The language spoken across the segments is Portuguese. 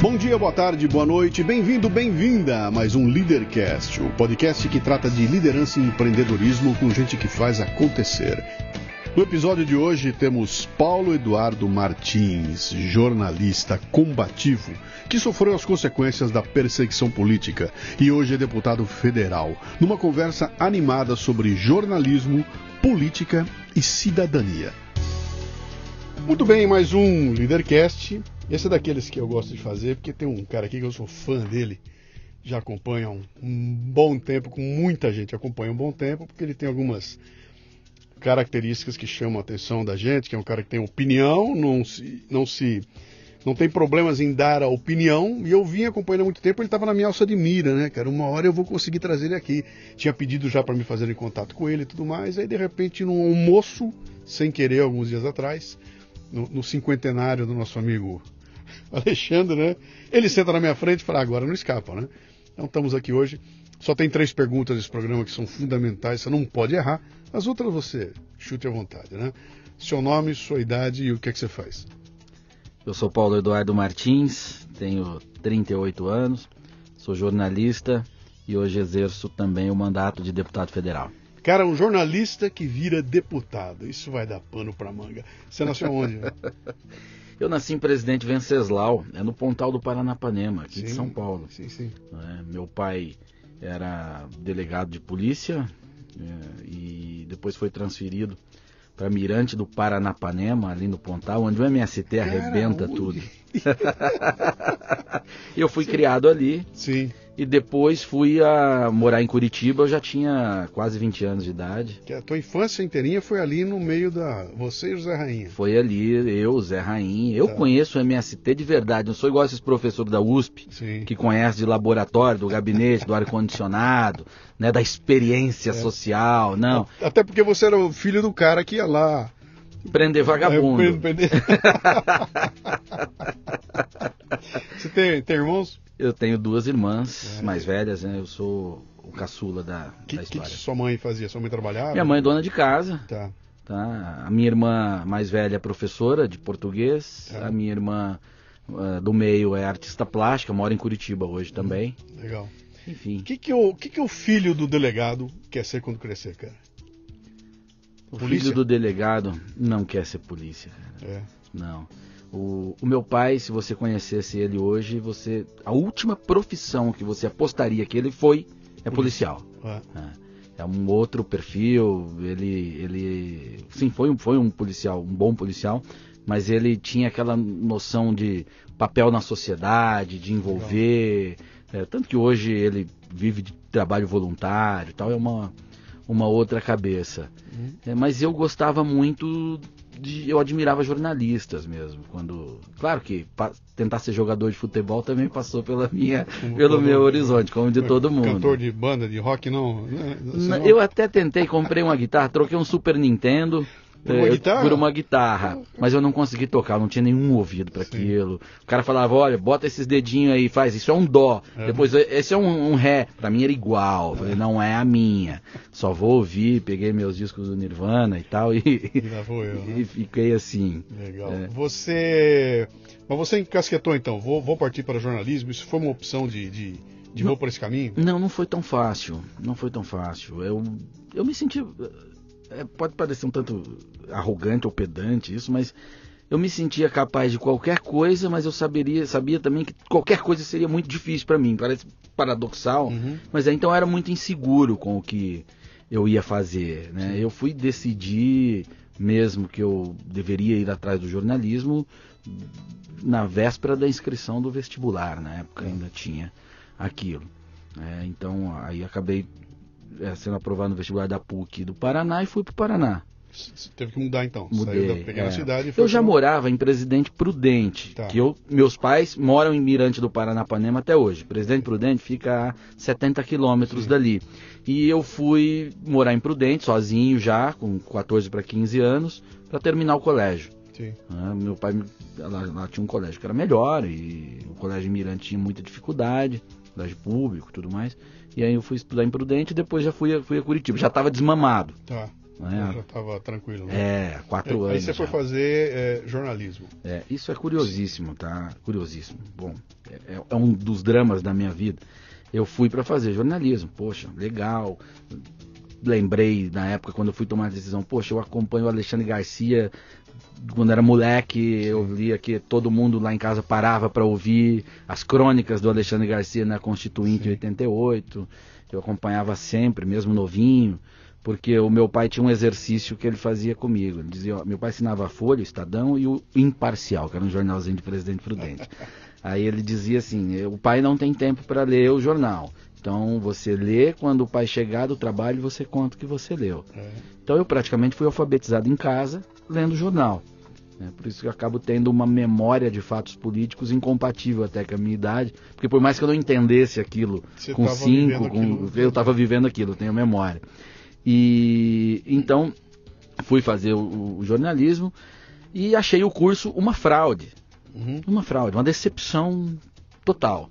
Bom dia, boa tarde, boa noite, bem-vindo, bem-vinda a mais um Leadercast, o podcast que trata de liderança e empreendedorismo com gente que faz acontecer. No episódio de hoje temos Paulo Eduardo Martins, jornalista combativo, que sofreu as consequências da perseguição política e hoje é deputado federal, numa conversa animada sobre jornalismo, política e cidadania. Muito bem, mais um Leadercast. Esse é daqueles que eu gosto de fazer, porque tem um cara aqui que eu sou fã dele, já acompanha um, um bom tempo, com muita gente acompanha um bom tempo, porque ele tem algumas características que chamam a atenção da gente, que é um cara que tem opinião, não se, não se não tem problemas em dar a opinião, e eu vim acompanhando há muito tempo, ele estava na minha alça de mira, né, cara? Uma hora eu vou conseguir trazer ele aqui. Tinha pedido já para me fazer em contato com ele e tudo mais, aí de repente num almoço, sem querer, alguns dias atrás, no, no cinquentenário do nosso amigo Alexandre, né? Ele senta na minha frente e fala, agora não escapa, né? Então estamos aqui hoje. Só tem três perguntas desse programa que são fundamentais, você não pode errar. As outras você chute à vontade, né? Seu nome, sua idade e o que é que você faz. Eu sou Paulo Eduardo Martins, tenho 38 anos, sou jornalista e hoje exerço também o mandato de deputado federal. Cara, um jornalista que vira deputado, isso vai dar pano pra manga. Você nasceu onde? Eu nasci em Presidente Venceslau, é no Pontal do Paranapanema, aqui sim, de São Paulo. Sim, sim. É, meu pai era delegado de polícia é, e depois foi transferido para Mirante do Paranapanema, ali no Pontal, onde o MST arrebenta tudo. eu fui sim. criado ali. Sim. E depois fui a morar em Curitiba, eu já tinha quase 20 anos de idade. Que a tua infância inteirinha foi ali no meio da. Você e o Zé Rainha. Foi ali, eu, Zé Rainha. Eu tá. conheço o MST de verdade, não sou igual esses professores da USP, Sim. que conhece de laboratório, do gabinete, do ar-condicionado, né, da experiência é. social, não. Até porque você era o filho do cara que ia lá. Prender vagabundo. É, prender... você tem, tem irmãos? Eu tenho duas irmãs é. mais velhas, né? Eu sou o caçula da, que, da história. O que sua mãe fazia? Sua mãe trabalhava? Minha mãe é dona de casa. Tá. tá? A minha irmã mais velha é professora de português. Tá. A minha irmã uh, do meio é artista plástica, mora em Curitiba hoje também. Hum, legal. Enfim. O que, que, o, que, que o filho do delegado quer ser quando crescer, cara? O polícia? filho do delegado não quer ser polícia, cara. É. Não. O, o, meu pai, se você conhecesse ele hoje, você a última profissão que você apostaria que ele foi é policial. É. É, é um outro perfil. Ele, ele, sim, foi um, foi um policial, um bom policial, mas ele tinha aquela noção de papel na sociedade, de envolver. É, tanto que hoje ele vive de trabalho voluntário, tal. É uma uma outra cabeça. Uhum. É, mas eu gostava muito de, eu admirava jornalistas mesmo. Quando, claro que pa, tentar ser jogador de futebol também passou pela minha, pelo meu horizonte, como de todo mundo. Cantor de banda de rock não? Né? não eu até tentei, comprei uma guitarra, troquei um Super Nintendo. Por uma, eu, guitarra? por uma guitarra? Mas eu não consegui tocar, não tinha nenhum ouvido para aquilo. O cara falava, olha, bota esses dedinhos aí, faz, isso é um dó. É. Depois, esse é um, um ré. Para mim era igual. Falei, não é a minha. Só vou ouvir, peguei meus discos do Nirvana e tal e, e, eu, né? e fiquei assim. Legal. É. Você. Mas você encasquetou então, vou, vou partir para jornalismo. Isso foi uma opção de, de, de não, vou por esse caminho? Não, não foi tão fácil. Não foi tão fácil. Eu, eu me senti é, pode parecer um tanto arrogante ou pedante isso, mas eu me sentia capaz de qualquer coisa, mas eu saberia, sabia também que qualquer coisa seria muito difícil para mim. Parece paradoxal, uhum. mas então eu era muito inseguro com o que eu ia fazer. Né? Eu fui decidir mesmo que eu deveria ir atrás do jornalismo na véspera da inscrição do vestibular, na época ainda tinha aquilo. É, então aí acabei é, sendo aprovado no vestibular da PUC do Paraná e fui para o Paraná. Você teve que mudar então. Mudei, Saiu da pequena é. cidade e foi Eu já pra- morava em Presidente Prudente, Tá. que eu, meus pais moram em Mirante do Paranapanema até hoje. Presidente Prudente fica a 70 quilômetros dali. E eu fui morar em Prudente, sozinho já, com 14 para 15 anos, para terminar o colégio. Sim. né? Meu pai, lá, lá tinha um colégio que era melhor, e o colégio em Mirante tinha muita dificuldade, colégio público e tudo mais. E aí eu fui estudar em Prudente e depois já fui a, fui a Curitiba. Já estava desmamado. Tá. Né? Já estava tranquilo. Né? É, quatro aí, anos. Aí você já. foi fazer é, jornalismo. É, isso é curiosíssimo, tá? Curiosíssimo. Bom, é, é um dos dramas da minha vida. Eu fui para fazer jornalismo. Poxa, legal. Lembrei na época quando eu fui tomar a decisão, poxa, eu acompanho o Alexandre Garcia quando era moleque, eu lia que todo mundo lá em casa parava para ouvir as crônicas do Alexandre Garcia na Constituinte Sim. 88. Eu acompanhava sempre, mesmo novinho, porque o meu pai tinha um exercício que ele fazia comigo. Ele dizia, ó, meu pai assinava a Folha, o Estadão e o Imparcial, que era um jornalzinho de Presidente Prudente. Aí ele dizia assim: o pai não tem tempo para ler o jornal. Então você lê, quando o pai chegar do trabalho, você conta o que você leu. É. Então eu praticamente fui alfabetizado em casa, lendo jornal. Né? Por isso que eu acabo tendo uma memória de fatos políticos incompatível até com a minha idade, porque por mais que eu não entendesse aquilo Você com cinco, com, eu estava vivendo aquilo, tenho memória. E então fui fazer o, o jornalismo e achei o curso uma fraude. Uhum. Uma fraude, uma decepção total.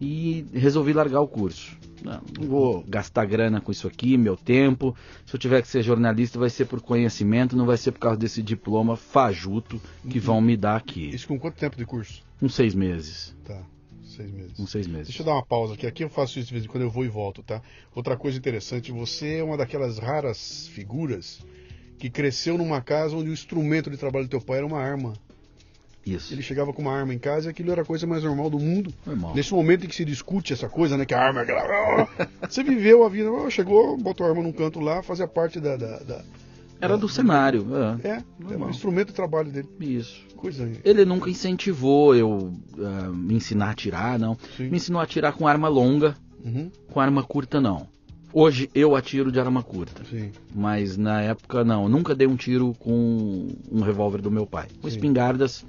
E resolvi largar o curso. Não, não vou gastar grana com isso aqui, meu tempo. Se eu tiver que ser jornalista, vai ser por conhecimento, não vai ser por causa desse diploma fajuto que vão me dar aqui. Isso com quanto tempo de curso? Uns seis meses. Tá. Seis meses. Uns seis meses. Deixa eu dar uma pausa aqui. Aqui eu faço isso de vez em quando eu vou e volto, tá? Outra coisa interessante, você é uma daquelas raras figuras que cresceu numa casa onde o instrumento de trabalho do teu pai era uma arma. Isso. Ele chegava com uma arma em casa e aquilo era a coisa mais normal do mundo. Normal. Nesse momento em que se discute essa coisa, né? Que a arma é aquela. Você viveu a vida, chegou, botou a arma num canto lá, fazia parte da. da, da era do cenário. É, é era um instrumento de trabalho dele. Isso. Coisa Ele nunca incentivou eu uh, me ensinar a atirar, não. Sim. Me ensinou a atirar com arma longa, uhum. com arma curta, não. Hoje eu atiro de arma curta. Sim. Mas na época não. Nunca dei um tiro com um revólver do meu pai. Com Sim. espingardas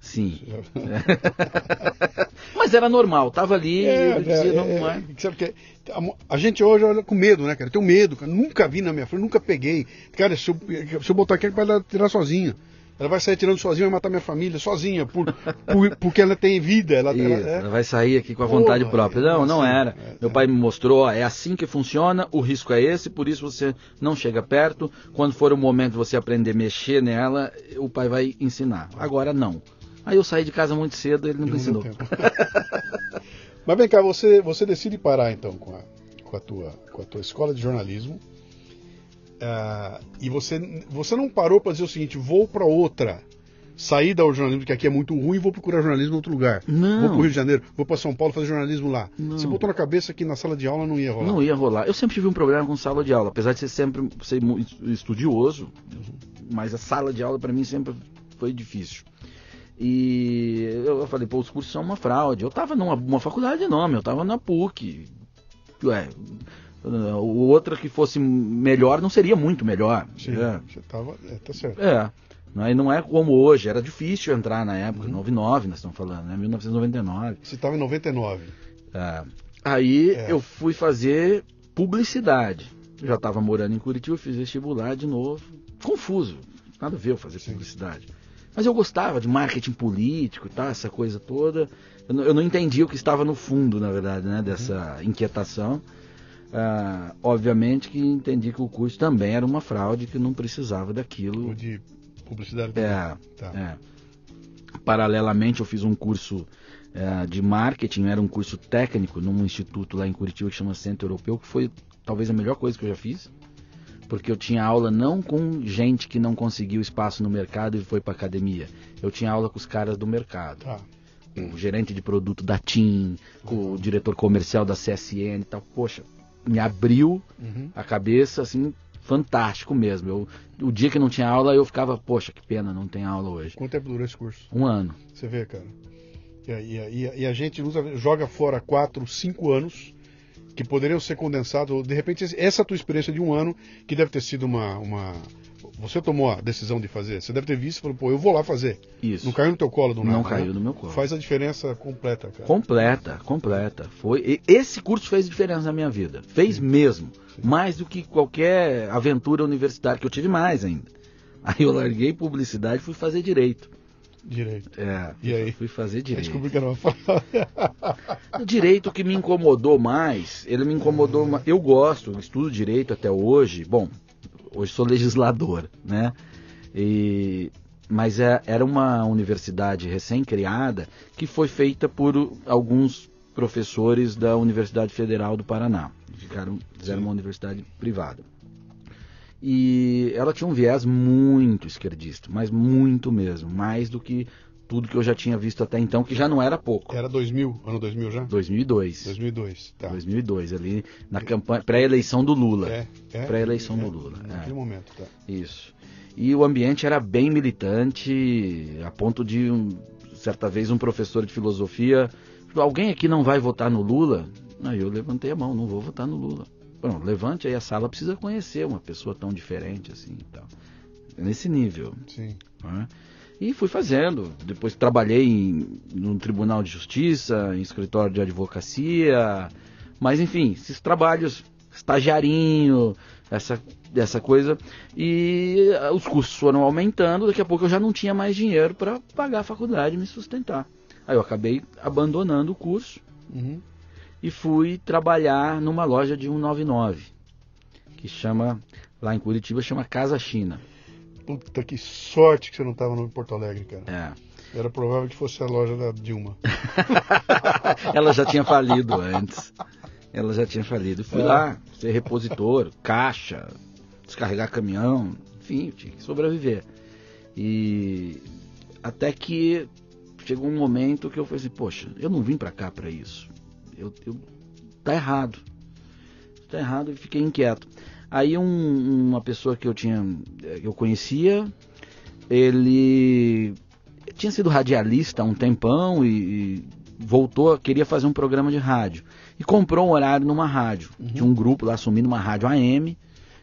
Sim. Mas era normal, tava ali é, e dizia, é, não, não é. Sabe que a, a, gente hoje olha com medo, né, cara? Eu tenho medo, cara. Nunca vi na minha frente, nunca peguei. Cara, se eu, se eu botar aqui, ele vai tirar sozinha. Ela vai sair tirando sozinha, vai matar minha família sozinha, por, por porque ela tem vida. Ela, Isso, ela, é... ela, vai sair aqui com a vontade Porra, própria. Não, não assim, era. É, Meu pai me mostrou, ó, é assim que funciona, o risco é esse, por isso você não chega perto. Quando for o momento de você aprender a mexer nela, o pai vai ensinar. Agora não. Aí eu saí de casa muito cedo ele não me ensinou. Mas vem cá, você, você decide parar então com a, com a, tua, com a tua escola de jornalismo. Uh, e você, você não parou para dizer o seguinte: vou para outra. Sair da jornalismo, que aqui é muito ruim, vou procurar jornalismo em outro lugar. Não. Vou para o Rio de Janeiro, vou para São Paulo fazer jornalismo lá. Não. Você botou na cabeça que na sala de aula não ia rolar. Não ia rolar. Eu sempre tive um problema com sala de aula, apesar de ser sempre ser estudioso, mas a sala de aula para mim sempre foi difícil. E eu falei, pô, os cursos são uma fraude. Eu tava numa faculdade enorme, eu tava na PUC. Ué, outra que fosse melhor não seria muito melhor. Sim, é. você tava, é, tá certo. É. Não é, não é como hoje, era difícil entrar na época, uhum. 99 nós estamos falando, né? 1999. Você estava em 99. É. Aí é. eu fui fazer publicidade. Eu já estava morando em Curitiba, fiz vestibular de novo. Confuso, nada a ver eu fazer Sim. publicidade. Mas eu gostava de marketing político tá, essa coisa toda. Eu não, eu não entendi o que estava no fundo, na verdade, né, dessa uhum. inquietação. Ah, obviamente que entendi que o curso também era uma fraude, que não precisava daquilo. O de publicidade. É, tá. é. Paralelamente, eu fiz um curso é, de marketing, era um curso técnico num instituto lá em Curitiba que chama Centro Europeu, que foi talvez a melhor coisa que eu já fiz porque eu tinha aula não com gente que não conseguiu espaço no mercado e foi para academia. Eu tinha aula com os caras do mercado. Ah. O gerente de produto da TIM, com o diretor comercial da CSN e tal. Poxa, me abriu uhum. a cabeça, assim, fantástico mesmo. Eu, o dia que não tinha aula, eu ficava, poxa, que pena, não tem aula hoje. Quanto tempo durou esse curso? Um ano. Você vê, cara. E, e, e a gente usa, joga fora quatro, cinco anos que poderiam ser condensados. De repente, essa tua experiência de um ano, que deve ter sido uma, uma. Você tomou a decisão de fazer. Você deve ter visto e falou, pô, eu vou lá fazer. Isso. Não caiu no teu colo do nada. Não caiu né? no meu colo. Faz a diferença completa, cara. Completa, completa. Foi. Esse curso fez diferença na minha vida. Fez Sim. mesmo. Sim. Mais do que qualquer aventura universitária, que eu tive mais ainda. Aí eu larguei publicidade e fui fazer direito. Direito. É. E aí? Fui fazer direito. Descobri que era uma O direito que me incomodou mais, ele me incomodou mais. Eu gosto, estudo direito até hoje. Bom, hoje sou legislador, né? E, mas é, era uma universidade recém-criada que foi feita por alguns professores da Universidade Federal do Paraná. Ficaram, fizeram uma universidade privada. E ela tinha um viés muito esquerdista, mas muito mesmo, mais do que tudo que eu já tinha visto até então, que já não era pouco. Era 2000, ano 2000 já? 2002. 2002, tá. 2002, ali na campanha, pré-eleição do Lula. É, é. Pré-eleição é, do Lula. Naquele é. momento, tá. Isso. E o ambiente era bem militante, a ponto de, um, certa vez, um professor de filosofia alguém aqui não vai votar no Lula? Aí eu levantei a mão, não vou votar no Lula. Bom, levante aí a sala, precisa conhecer uma pessoa tão diferente assim e tal. Nesse nível. Sim. Né? E fui fazendo. Depois trabalhei em, no Tribunal de Justiça, em escritório de advocacia. Mas enfim, esses trabalhos, estagiarinho, essa, essa coisa. E uh, os custos foram aumentando. Daqui a pouco eu já não tinha mais dinheiro para pagar a faculdade e me sustentar. Aí eu acabei abandonando o curso Uhum. E fui trabalhar numa loja de 199, que chama, lá em Curitiba, chama Casa China. Puta que sorte que você não estava no Porto Alegre, cara. É. Era provável que fosse a loja da Dilma. Ela já tinha falido antes. Ela já tinha falido. Fui É. lá, ser repositor, caixa, descarregar caminhão, enfim, tinha que sobreviver. E até que chegou um momento que eu falei assim, poxa, eu não vim pra cá pra isso. Eu, eu- tá errado. Tá errado e fiquei inquieto. Aí um- uma pessoa que eu tinha, eh, eu conhecia, ele tinha sido radialista há um tempão e, e voltou, queria fazer um programa de rádio. E comprou um horário numa rádio. Tinha um grupo lá assumindo uma rádio AM.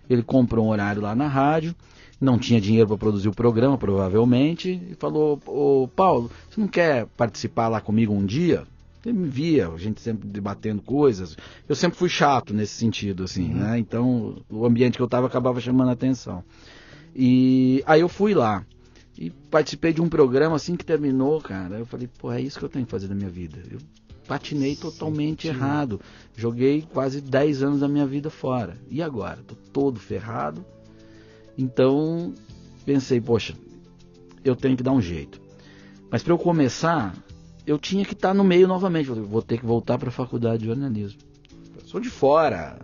Ele comprou um horário lá na rádio. Não tinha dinheiro para produzir o programa, provavelmente. E falou: Ô Paulo, você não quer participar lá comigo um dia? Ele me via, a gente sempre debatendo coisas. Eu sempre fui chato nesse sentido, assim, Uhum. né? Então o ambiente que eu estava acabava chamando a atenção. E aí eu fui lá. E participei de um programa assim que terminou, cara. Eu falei, pô, é isso que eu tenho que fazer na minha vida. Eu patinei totalmente errado. Joguei quase 10 anos da minha vida fora. E agora? Tô todo ferrado. Então, pensei, poxa, eu tenho que dar um jeito. Mas para eu começar, eu tinha que estar no meio novamente. Vou ter que voltar para a faculdade de jornalismo. Eu sou de fora.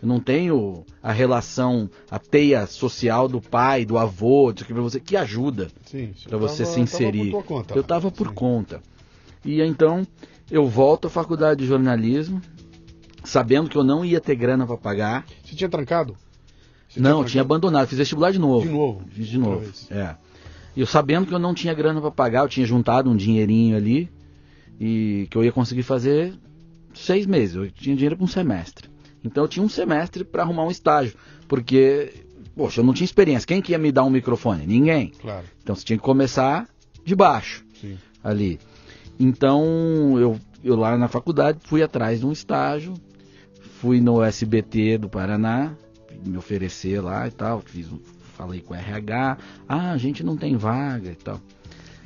Eu não tenho a relação, a teia social do pai, do avô, aqui pra você, que ajuda para você tava- se inserir. Tava conta. eu estava por Sim. conta. E então eu volto à faculdade de jornalismo, sabendo que eu não ia ter grana para pagar. Você tinha trancado? Você não, trancado? tinha abandonado, fiz vestibular de novo. De novo. Fiz de novo. É. E eu sabendo que eu não tinha grana para pagar, eu tinha juntado um dinheirinho ali e que eu ia conseguir fazer seis meses. Eu tinha dinheiro para um semestre. Então eu tinha um semestre para arrumar um estágio, porque poxa, eu não tinha experiência. Quem que ia me dar um microfone? Ninguém. Claro, Então você tinha que começar de baixo sim. ali. Então eu, eu lá na faculdade fui atrás de um estágio, fui no SBT do Paraná, me oferecer lá e tal, fiz, falei com o RH, ah, a gente não tem vaga e tal.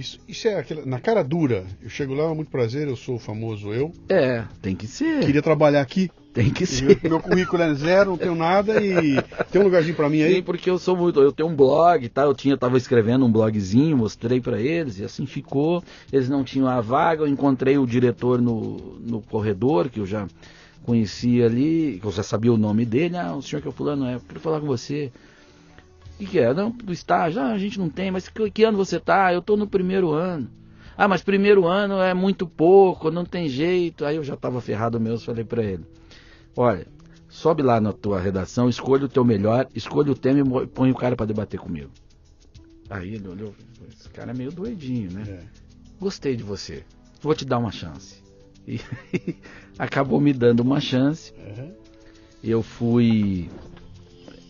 Isso, isso é aquela, na cara dura. Eu chego lá, muito prazer, eu sou o famoso eu. É, tem que ser, Queria trabalhar aqui. tem que ser. Meu, meu currículo é zero, não tenho nada e tem um lugarzinho pra mim aí. Sim, porque eu sou muito, eu tenho um blog, tá? Eu tinha, tava escrevendo um blogzinho, mostrei pra eles e assim ficou. Eles não tinham a vaga, eu encontrei o diretor no, no corredor que eu já conhecia ali, que eu já sabia o nome dele. Ah, o senhor que é fulano é, eu quero falar com você. O que, que é? Não, do estágio. Ah, a gente não tem, mas que, que ano você tá? Eu tô no primeiro ano. Ah, mas primeiro ano é muito pouco, não tem jeito. Aí eu já tava ferrado mesmo, falei pra ele. Olha, sobe lá na tua redação, escolha o teu melhor, escolha o tema e põe o cara pra debater comigo. Aí ele olhou, esse cara é meio doidinho, né? É. Gostei de você, vou te dar uma chance. E acabou me dando uma chance. Uhum. Eu fui.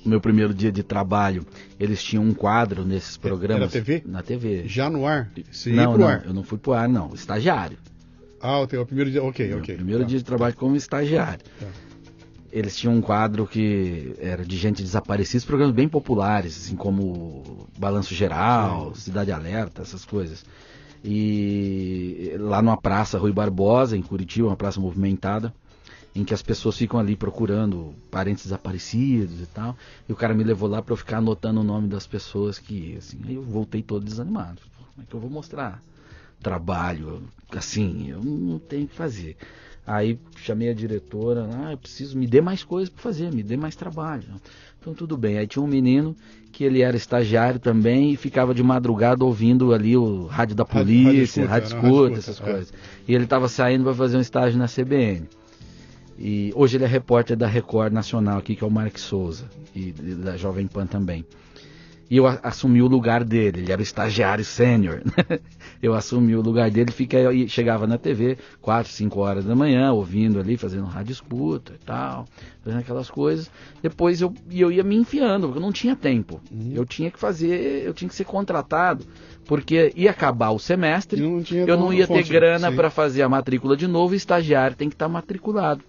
No meu primeiro dia de trabalho, eles tinham um quadro nesses programas. na TV? Na TV. Já no ar? Você não, pro não, ar? eu não fui pro ar, não. Estagiário. Ah, o teu primeiro dia. Ok, Meu ok. primeiro Tá. dia de trabalho como estagiário. Tá. Eles tinham um quadro que era de gente desaparecida, programas bem populares, assim como Balanço Geral, Cidade Alerta, essas coisas. E lá numa praça Rui Barbosa, em Curitiba, uma praça movimentada. Em que as pessoas ficam ali procurando parentes desaparecidos e tal. E o cara me levou lá para eu ficar anotando o nome das pessoas que, assim, aí eu voltei todo desanimado. Como é que eu vou mostrar trabalho assim? Eu não tenho que fazer. Aí chamei a diretora, ah, eu preciso, me dê mais coisas para fazer, me dê mais trabalho. Então tudo bem. Aí tinha um menino que ele era estagiário também e ficava de madrugada ouvindo ali o rádio da polícia, rádio escuta, rádio escuta essas é. coisas. E ele estava saindo para fazer um estágio na CBN. E hoje ele é repórter da Record Nacional aqui, que é o Mark Souza, e da Jovem Pan também. E eu assumi o lugar dele, ele era o estagiário sênior. eu assumi o lugar dele, fiquei, chegava na TV 4, 5 horas da manhã, ouvindo ali, fazendo rádio escuta e tal, fazendo aquelas coisas. Depois eu, eu ia me enfiando, porque eu não tinha tempo. Uhum. Eu tinha que fazer, eu tinha que ser contratado, porque ia acabar o semestre, não eu não ia ter grana para fazer a matrícula de novo, e estagiário tem que estar tá matriculado.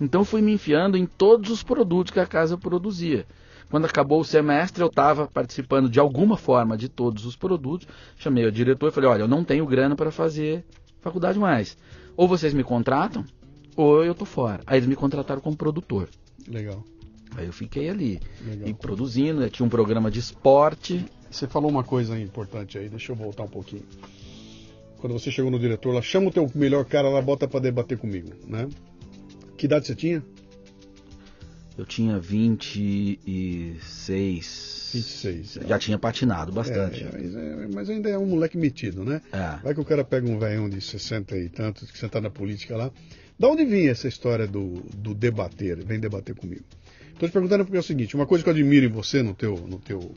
Então fui me enfiando em todos os produtos que a casa produzia. Quando acabou o semestre, eu estava participando de alguma forma de todos os produtos. Chamei o diretor e falei: Olha, eu não tenho grana para fazer faculdade mais. Ou vocês me contratam, ou eu tô fora. Aí eles me contrataram como produtor. Legal. Aí eu fiquei ali Legal. e produzindo. Né? Tinha um programa de esporte. Você falou uma coisa importante aí, deixa eu voltar um pouquinho. Quando você chegou no diretor lá, chama o teu melhor cara lá, bota para debater comigo, né? Que idade você tinha? Eu tinha 26. 26. Já tinha patinado bastante. É, é, mas ainda é um moleque metido, né? É. Vai que o cara pega um velhão de 60 e tantos, que você tá na política lá. Da onde vinha essa história do, do debater? Vem debater comigo. Estou te perguntando porque é o seguinte: uma coisa que eu admiro em você, no teu, no teu,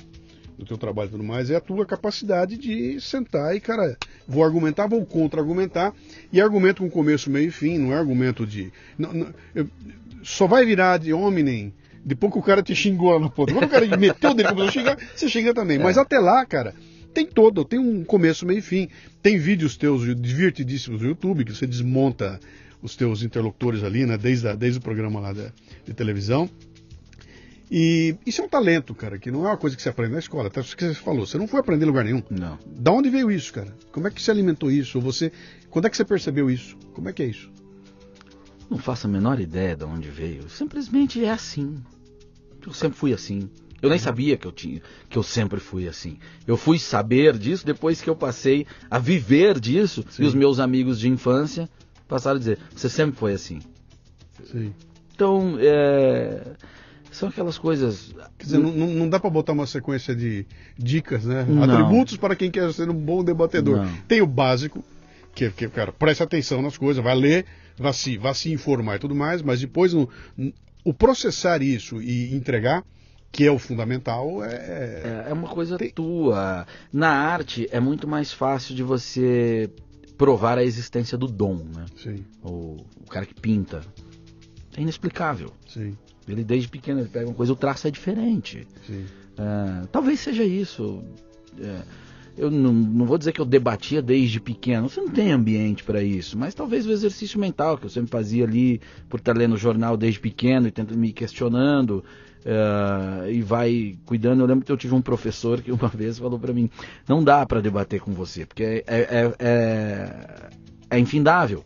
no teu trabalho e tudo mais, é a tua capacidade de sentar e, cara, vou argumentar, vou contra-argumentar, e argumento com começo, meio e fim, não é argumento de. Não, não, eu, só vai virar de homem depois que o cara te xingou lá no ponto. Quando o cara meteu dele começou a xingar, você xinga também. É. Mas até lá, cara, tem todo, tem um começo, meio e fim. Tem vídeos teus divertidíssimos no YouTube, que você desmonta os teus interlocutores ali, né? Desde, a, desde o programa lá da, de televisão. E isso é um talento, cara, que não é uma coisa que você aprende na escola. Até o que você falou, você não foi aprender em lugar nenhum. Não. Da onde veio isso, cara? Como é que você alimentou isso? Você, quando é que você percebeu isso? Como é que é isso? Não faço a menor ideia de onde veio. Simplesmente é assim. Eu sempre fui assim. Eu nem sabia que eu tinha, que eu sempre fui assim. Eu fui saber disso depois que eu passei a viver disso Sim. e os meus amigos de infância passaram a dizer: você sempre foi assim. Sim. Então, é, são aquelas coisas. Quer dizer, não, não dá para botar uma sequência de dicas, né? Não. Atributos para quem quer ser um bom debatedor. Não. Tem o básico, que, que cara, preste atenção nas coisas, vai ler vá se, vá se informar e tudo mais, mas depois no, o processar isso e entregar, que é o fundamental, é. É, é uma coisa tem... tua. Na arte é muito mais fácil de você provar a existência do dom, né? Sim. O, o cara que pinta. É inexplicável. Sim. Ele desde pequeno ele pega uma coisa, o traço é diferente. É, talvez seja isso. É, eu não, não, vou dizer que eu debatia desde pequeno, você não tem ambiente para isso, mas talvez o exercício mental que eu sempre fazia ali, por estar lendo o jornal desde pequeno e tentando me questionando, uh, e vai cuidando. Eu lembro que eu tive um professor que uma vez falou para mim: não dá para debater com você, porque é, é, é, é infindável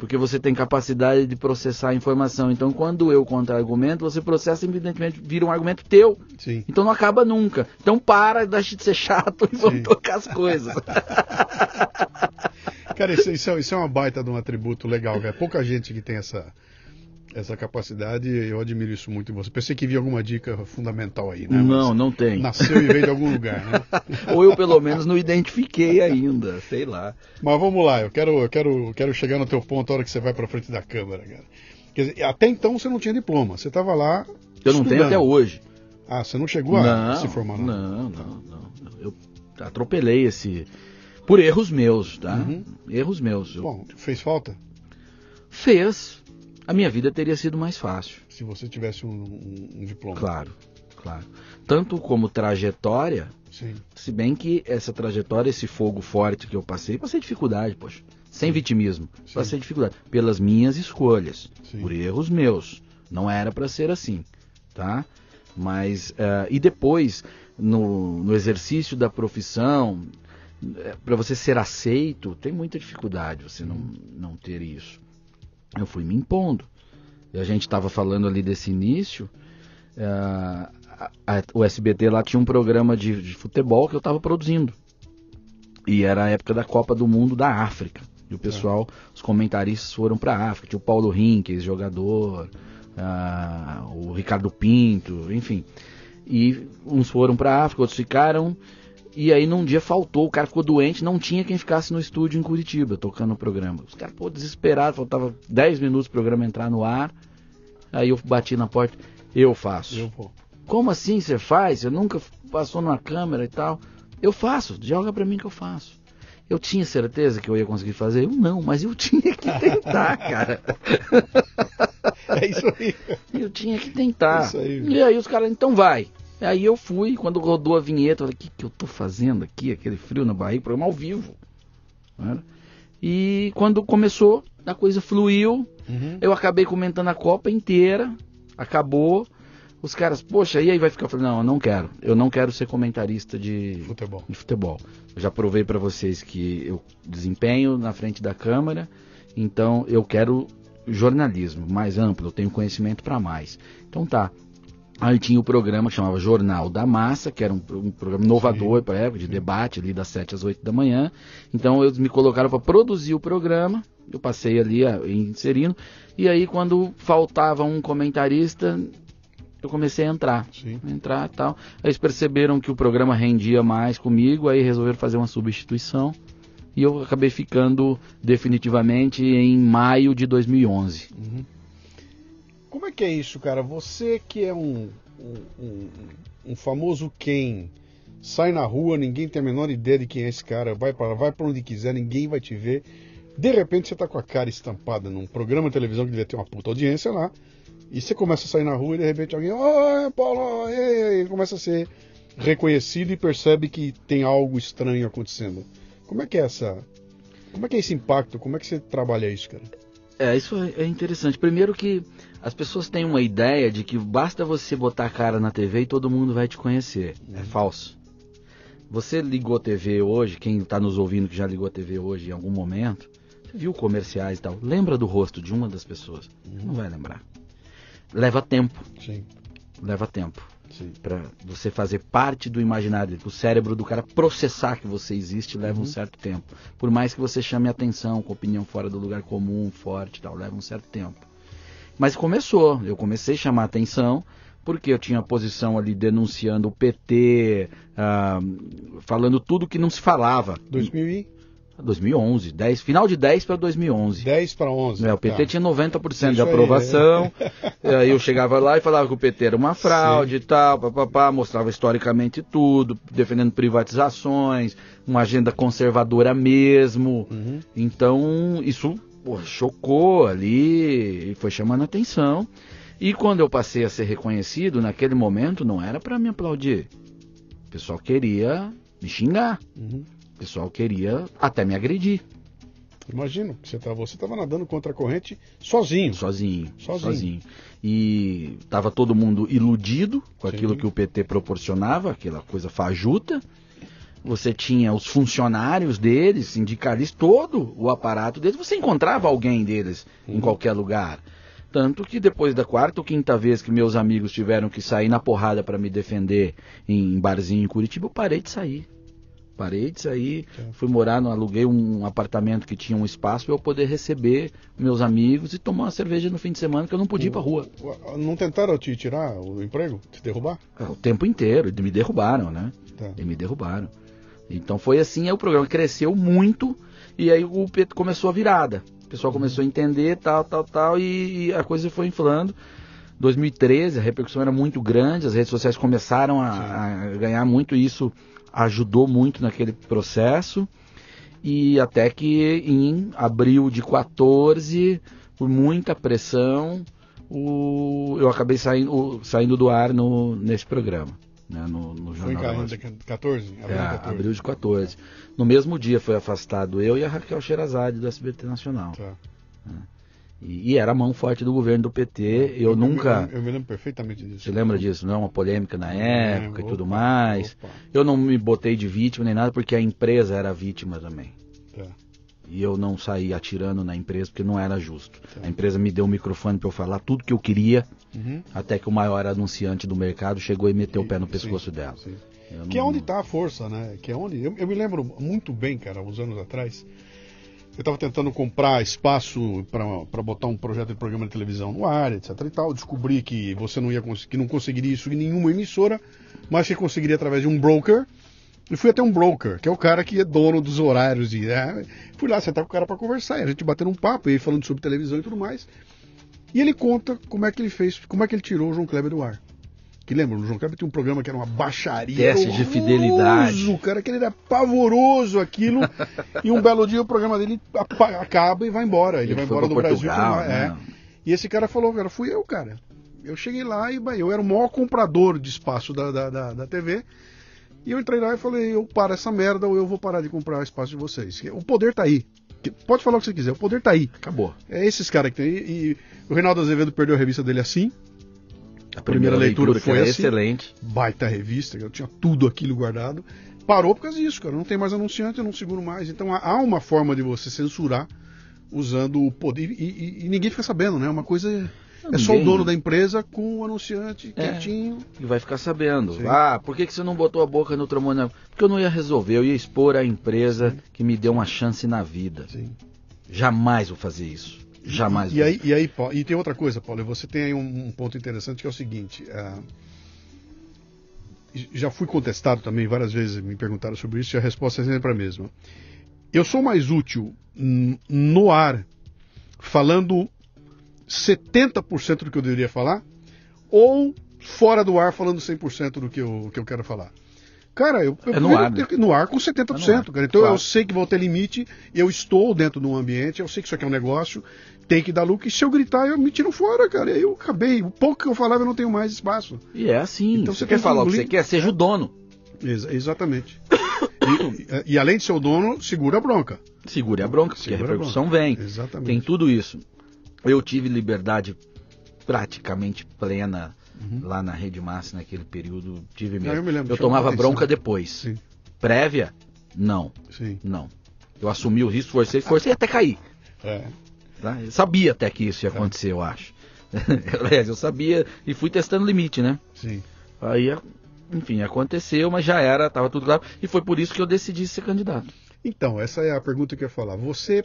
porque você tem capacidade de processar a informação. Então, quando eu contra-argumento, você processa, evidentemente, vira um argumento teu. Sim. Então não acaba nunca. Então para, deixa de ser chato e vamos tocar as coisas. Cara, isso, isso, é, isso, é, uma baita de um atributo legal, cara. Pouca gente que tem essa, essa capacidade, eu admiro isso muito em você. Pensei que havia alguma dica fundamental aí, né? Não, Mas não tem. Nasceu e veio de algum lugar, né? Ou eu pelo menos não identifiquei ainda, sei lá. Mas vamos lá, eu quero, eu quero, quero chegar no teu ponto a hora que você vai para frente da câmera, cara. Quer dizer, até então você não tinha diploma, você estava lá. Eu não tenho até hoje. Ah, você não chegou a não, se formar não? Não, não, não. Eu atropelei esse por erros meus, tá? Uhum. Erros meus. Bom, fez falta? Fez, a minha vida teria sido mais fácil. Se você tivesse um, um, um diploma. Claro, claro. Tanto como trajetória, Sim. se bem que essa trajetória, esse fogo forte que eu passei, passei dificuldade, poxa. Sem Sim. vitimismo. Sim. Passei dificuldade. Pelas minhas escolhas. Por erros meus. Não era para ser assim, tá? Mas, uh, e depois, no, no exercício da profissão, eh, para você ser aceito, tem muita dificuldade você não, não ter isso eu fui me impondo. E a gente estava falando ali desse início. É, a, a, o SBT lá tinha um programa de, de futebol que eu estava produzindo. E era a época da Copa do Mundo da África. E o pessoal, é. os comentaristas foram para a África. Tinha o Paulo Rinques, jogador, uh, o Ricardo Pinto, enfim. E uns foram para a África, outros ficaram. E aí num dia faltou, o cara ficou doente, não tinha quem ficasse no estúdio em Curitiba, tocando o programa. Os caras, pô, desesperados, faltava 10 minutos pro programa entrar no ar. Aí eu bati na porta, eu faço. Eu vou. Como assim você faz? Você nunca passou numa câmera e tal? Eu faço, joga pra mim que eu faço. Eu tinha certeza que eu ia conseguir fazer? Eu não, mas eu tinha que tentar, cara. É isso aí. Eu tinha que tentar. É isso aí, e aí os caras, então vai. Aí eu fui, quando rodou a vinheta, eu falei, o que, que eu tô fazendo aqui? Aquele frio na barriga, programa ao vivo. Né? E quando começou, a coisa fluiu. Uhum. Eu acabei comentando a Copa inteira. Acabou. Os caras, poxa, e aí vai ficar? Eu falei, não, eu não quero. Eu não quero ser comentarista de futebol. De futebol. Eu já provei para vocês que eu desempenho na frente da câmera, então eu quero jornalismo mais amplo, eu tenho conhecimento para mais. Então tá. Aí tinha o programa que chamava Jornal da Massa, que era um, um programa inovador para época, de debate ali das 7 às 8 da manhã. Então eles me colocaram para produzir o programa, eu passei ali a, inserindo, e aí quando faltava um comentarista, eu comecei a entrar. Sim. Entrar e tal. Aí eles perceberam que o programa rendia mais comigo, aí resolveram fazer uma substituição. E eu acabei ficando definitivamente em maio de 2011. Uhum. Como é que é isso, cara? Você que é um, um, um, famoso quem sai na rua, ninguém tem a menor ideia de quem é esse cara, vai para vai onde quiser, ninguém vai te ver. De repente você tá com a cara estampada num programa de televisão que devia ter uma puta audiência lá. E você começa a sair na rua e de repente alguém, oi, Paulo, ei, começa a ser reconhecido e percebe que tem algo estranho acontecendo. Como é que é essa. Como é que é esse impacto? Como é que você trabalha isso, cara? É, isso é interessante. Primeiro que as pessoas têm uma ideia de que basta você botar a cara na TV e todo mundo vai te conhecer. É uhum. É falso. Você ligou a TV hoje, quem está nos ouvindo que já ligou a TV hoje em algum momento, você viu comerciais e tal, lembra do rosto de uma das pessoas? Uhum. Não vai lembrar leva tempo. Sim. Leva tempo. Para você fazer parte do imaginário, o cérebro do cara processar que você existe leva uhum. um certo tempo. Por mais que você chame atenção com opinião fora do lugar comum, forte tal, leva um certo tempo. Mas começou, eu comecei a chamar atenção porque eu tinha a posição ali denunciando o PT, ah, falando tudo que não se falava. 2000 2011, 10, final de 10 para 2011. 10 para 11. É, o PT tá. tinha 90% Isso de aprovação. Aí, aí eu chegava lá e falava que o PT era uma fraude e tal, papapá, mostrava historicamente tudo, defendendo privatizações, uma agenda conservadora mesmo. Uhum. Então, isso chocou ali e foi chamando atenção. E quando eu passei a ser reconhecido, naquele momento não era para me aplaudir. O pessoal queria me xingar. Uhum pessoal queria até me agredir. Imagino, você estava você tava nadando contra a corrente sozinho. Sozinho. Sozinho. sozinho. E estava todo mundo iludido com Sim. aquilo que o PT proporcionava, aquela coisa fajuta. Você tinha os funcionários deles, sindicalistas, todo o aparato deles. Você encontrava alguém deles uhum. em qualquer lugar. Tanto que depois da quarta ou quinta vez que meus amigos tiveram que sair na porrada para me defender em barzinho em Curitiba, eu parei de sair paredes, aí fui morar, no, aluguei um apartamento que tinha um espaço para eu poder receber meus amigos e tomar uma cerveja no fim de semana que eu não podia ir para rua. Não tentaram te tirar o emprego, te derrubar? É, o tempo inteiro, me derrubaram, né? Tá. E me derrubaram. Então foi assim, aí o programa cresceu muito e aí o começou a virada. O pessoal começou a entender, tal, tal, tal, e, e a coisa foi inflando. 2013 a repercussão era muito grande, as redes sociais começaram a, a ganhar muito isso ajudou muito naquele processo. E até que em abril de 14, por muita pressão, o, eu acabei saindo, saindo do ar no, nesse programa. Né, no, no jornal foi em 14? Abril, é, 14. abril de 14. No mesmo dia foi afastado eu e a Raquel Sherazade do SBT Nacional. Tá. É. E, e, era a mão forte do governo do PT. Eu, eu nunca. Eu, eu, me lembro perfeitamente disso. Você lembra disso? Não é uma polêmica na época e tudo mais. Opa. Eu não me botei de vítima nem nada porque a empresa era vítima também. É. e eu não saí atirando na empresa porque não era justo. A empresa me deu o microfone para eu falar tudo que eu queria, Uhum. até que o maior anunciante do mercado chegou e meteu o pé no Sim, pescoço dela. sim. Que é onde está a força, né? Que é onde. Eu, eu me lembro muito bem, cara, uns anos atrás. Eu estava tentando comprar espaço para botar um projeto de programa de televisão no ar, etc e tal. Descobri que você não ia que não conseguiria isso em nenhuma emissora, mas que conseguiria através de um broker. E fui até um broker, que é o cara que é dono dos horários. E, né? Fui lá sentar com o cara para conversar, e a gente batendo um papo, e falando sobre televisão e tudo mais. E ele conta como é que ele fez, como é que ele tirou o João Kleber do ar. Que lembra, o João Kleber tinha um programa que era uma baixaria. Teste de fidelidade. cara, que ele era pavoroso aquilo. e um belo dia o programa dele acaba e vai embora. Ele, Ele vai embora do Brasil. Portugal, foi lá, é. né? E esse cara falou, cara, fui eu, cara. Eu cheguei lá e bah, eu era o maior comprador de espaço da, da, da, da TV. E eu entrei lá e falei, eu paro essa merda ou eu vou parar de comprar espaço de vocês. O poder tá aí. Pode falar o que você quiser, o poder tá aí. Acabou. É esses caras que tem. E o Reinaldo Azevedo perdeu a revista dele assim. A primeira leitura que foi assim. excelente. Baita revista, eu tinha tudo aquilo guardado. Parou por causa disso, cara. Não tem mais anunciante, eu não seguro mais. Então há- uma forma de você censurar usando o poder. E, e- e ninguém fica sabendo, né? Uma coisa. Não, é só o dono da empresa com o anunciante É. quietinho. E vai ficar sabendo. Sim. Ah, por que, que você não botou a boca no trombone? Porque eu não ia resolver, eu ia expor a empresa que me deu uma chance na vida. Sim. Jamais vou fazer isso. Jamais. E vou. aí, e aí, Paulo, e tem outra coisa, Paulo, você tem aí um, um ponto interessante que é o seguinte. ah, já fui contestado também várias vezes, me perguntaram sobre isso e a resposta é sempre a mesma. Eu sou mais útil no ar, falando 70% do que eu deveria falar, ou fora do ar, falando 100% do que eu, que eu quero falar. Cara, eu, eu É no ar, né? ter- no ar com 70%, É cara. Então eu claro. sei que vou ter limite, eu estou dentro de um ambiente, eu sei que isso aqui é um negócio, tem que dar lucro, e se eu gritar, eu me tiro fora, cara. Eu acabei. O pouco que eu falava, eu não tenho mais espaço. E é assim. Então você você quer falar o que você quer, seja o dono. Exa- exatamente. e, e além de ser o dono, segura a bronca. Segure a bronca, porque Segura a a repercussão bronca. vem. Exatamente. Tem tudo isso. Eu tive liberdade praticamente plena lá na Rede Massa naquele período. Tive Não, mesmo. eu me lembro, eu tomava bronca depois. Sim, Prévia? Não, sim. não. Eu assumi o risco, forcei, forcei até cair. É. tá? Eu sabia até que isso ia acontecer, eu acho. Aliás, eu sabia e fui testando limite, né? Sim. Aí, enfim, aconteceu, mas já era, estava tudo claro. E foi por isso que eu decidi ser candidato. Então, essa é a pergunta que eu ia falar. Você.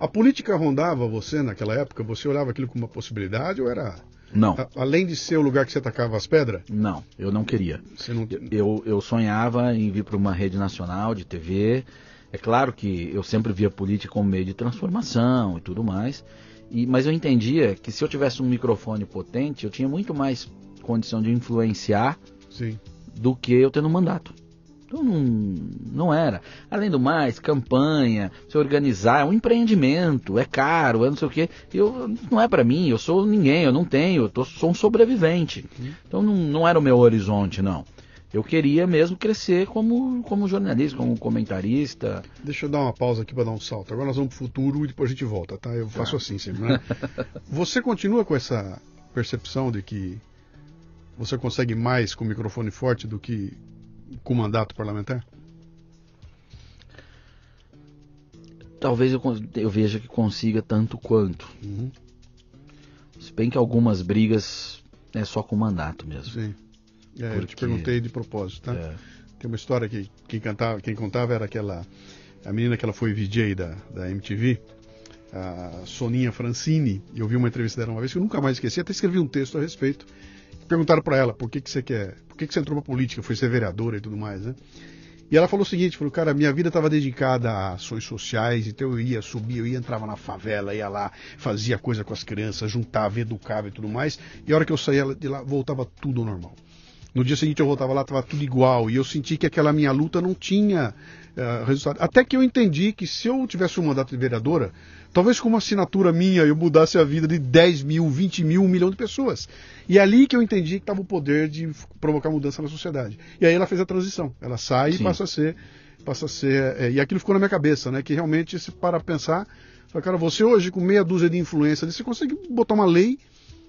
A política rondava você naquela época? Você olhava aquilo como uma possibilidade ou era. Não, a- além de ser o lugar que você tacava as pedras? não, eu não queria. Não. Eu, eu sonhava em vir para uma rede nacional de TV. É claro que eu sempre via política como meio de transformação e tudo mais. E, mas eu entendia que se eu tivesse um microfone potente, eu tinha muito mais condição de influenciar Sim. do que eu tendo um mandato. Então não, não era. Além do mais, campanha, se organizar, é um empreendimento, é caro, é não sei o quê. Eu, não é para mim, eu sou ninguém, eu não tenho, eu tô, sou um sobrevivente. Então não, não era o meu horizonte, não. Eu queria mesmo crescer como, como jornalista, como comentarista. Deixa eu dar uma pausa aqui para dar um salto. Agora nós vamos pro futuro e depois a gente volta, tá? Eu faço assim sempre, né? Você continua com essa percepção de que você consegue mais com o microfone forte do que com mandato parlamentar? Talvez eu, eu veja que consiga tanto quanto. Uhum. Se bem que algumas brigas é só com mandato mesmo. Sim. É, Eu te Porque- perguntei de propósito, tá? É. Tem uma história que quem, cantava, quem contava era aquela. A menina que ela foi VJ da, da MTV, a Soninha Francini. Eu vi uma entrevista dela uma vez que eu nunca mais esqueci, até escrevi um texto a respeito. Perguntaram para ela por que, que você quer. Por que, que você entrou pra política? Foi ser vereadora e tudo mais, né? E ela falou o seguinte, falou, cara, minha vida estava dedicada a ações sociais, então eu ia, subia, eu ia, entrava na favela, ia lá, fazia coisa com as crianças, juntava, educava e tudo mais, e a hora que eu saía de lá, voltava tudo ao normal. No dia seguinte eu voltava lá, estava tudo igual, e eu senti que aquela minha luta não tinha eh, resultado. Até que eu entendi que se eu tivesse um mandato de vereadora, talvez com uma assinatura minha eu mudasse a vida de 10 mil, 20 mil, um milhão de pessoas. E é ali que eu entendi que estava o poder de provocar mudança na sociedade. E aí ela fez a transição. Ela sai e Sim. passa a ser. Passa a ser eh, e aquilo ficou na minha cabeça, né? Que realmente, se para pensar, fala, cara, você hoje com meia dúzia de influência, você consegue botar uma lei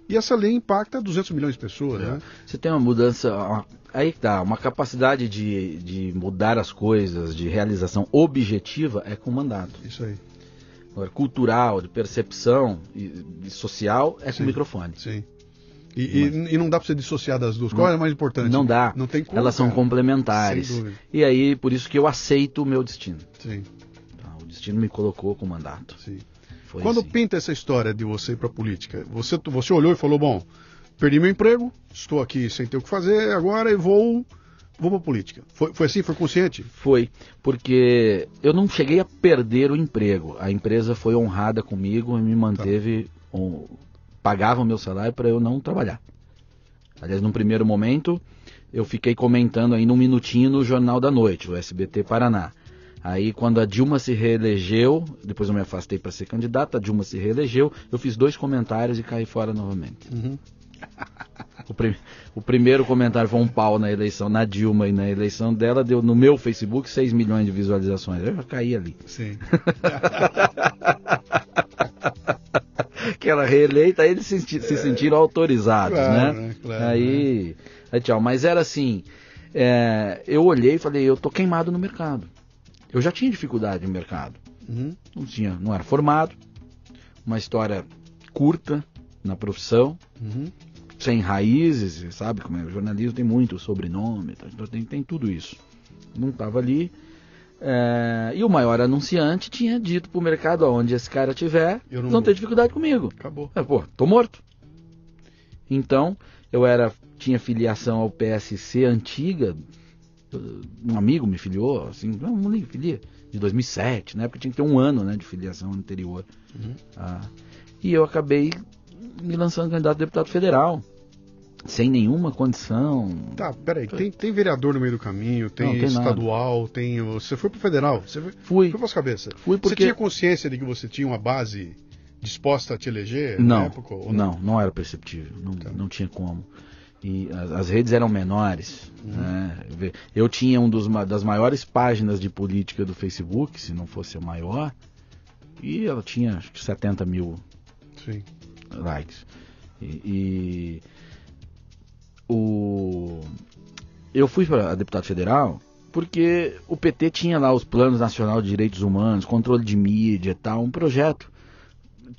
e essa lei impacta 200 milhões de pessoas, né? Você tem uma mudança, uma- aí que tá, uma capacidade de, de mudar as coisas, de realização objetiva é com mandato. Isso aí. Agora, cultural, de percepção e, e social é com Sim. o microfone. Sim. E, e- e não dá pra você dissociar das duas. Qual é a mais importante? Não dá. Não tem como. Elas são cara. complementares. E aí, por isso que eu aceito o meu destino. Sim, tá? O destino me colocou com o mandato. sim. Foi Quando assim. pinta essa história de você ir pra política, você, você olhou e falou: bom, perdi meu emprego, estou aqui sem ter o que fazer, agora eu vou, vou pra política. Foi, foi assim? Foi consciente? Foi, porque eu não cheguei a perder o emprego. A empresa foi honrada comigo e me manteve, on- pagava o meu salário para eu não trabalhar. Aliás, num primeiro momento, eu fiquei comentando ainda um minutinho no Jornal da Noite, o SBT Paraná. Aí, quando a Dilma se reelegeu, depois eu me afastei para ser candidata, a Dilma se reelegeu, eu fiz dois comentários e caí fora novamente. Uhum. O, prim- o primeiro comentário foi um pau na eleição, na Dilma e na eleição dela, deu no meu Facebook 6 milhões de visualizações. Eu já caí ali. Sim. Que ela reeleita, aí eles se, se sentiram autorizados, Claro, né? né? Claro, aí, aí, tchau. Mas era assim, é, eu olhei e falei, eu tô queimado no mercado. Eu já tinha dificuldade no mercado. Uhum. Não tinha, não era formado, uma história curta na profissão, Uhum. sem raízes, sabe como é, o jornalismo tem muito sobrenome, tá? então tem, tem tudo isso. Não estava ali. é, e o maior anunciante tinha dito pro mercado, onde esse cara tiver, Eu não não, vou." ter dificuldade comigo. Acabou. Pô, tô morto. Então, eu era tinha filiação ao PSC antiga, um amigo me filiou, assim, não, não filia, de 2007, né? Porque tinha que ter um ano, né, de filiação anterior. Uhum. Ah, e eu acabei me lançando candidato a deputado federal, sem nenhuma condição. Tá, peraí. Tem, tem vereador no meio do caminho, tem, Não, tem nada. estadual, tem. o- Você foi pro federal? Você foi, Fui, foi pras cabeças? fui Você porque tinha consciência de que você tinha uma base disposta a te eleger na não, época? ou não, não era perceptível, não, Tá. não tinha como. E as, as redes eram menores. Uhum. né? Eu tinha um dos das maiores páginas de política do Facebook, se não fosse a maior, e ela tinha acho que 70 mil Sim. Likes. E, e o eu fui para deputado federal porque o PT tinha lá os planos nacional de direitos humanos, controle de mídia e tal, um projeto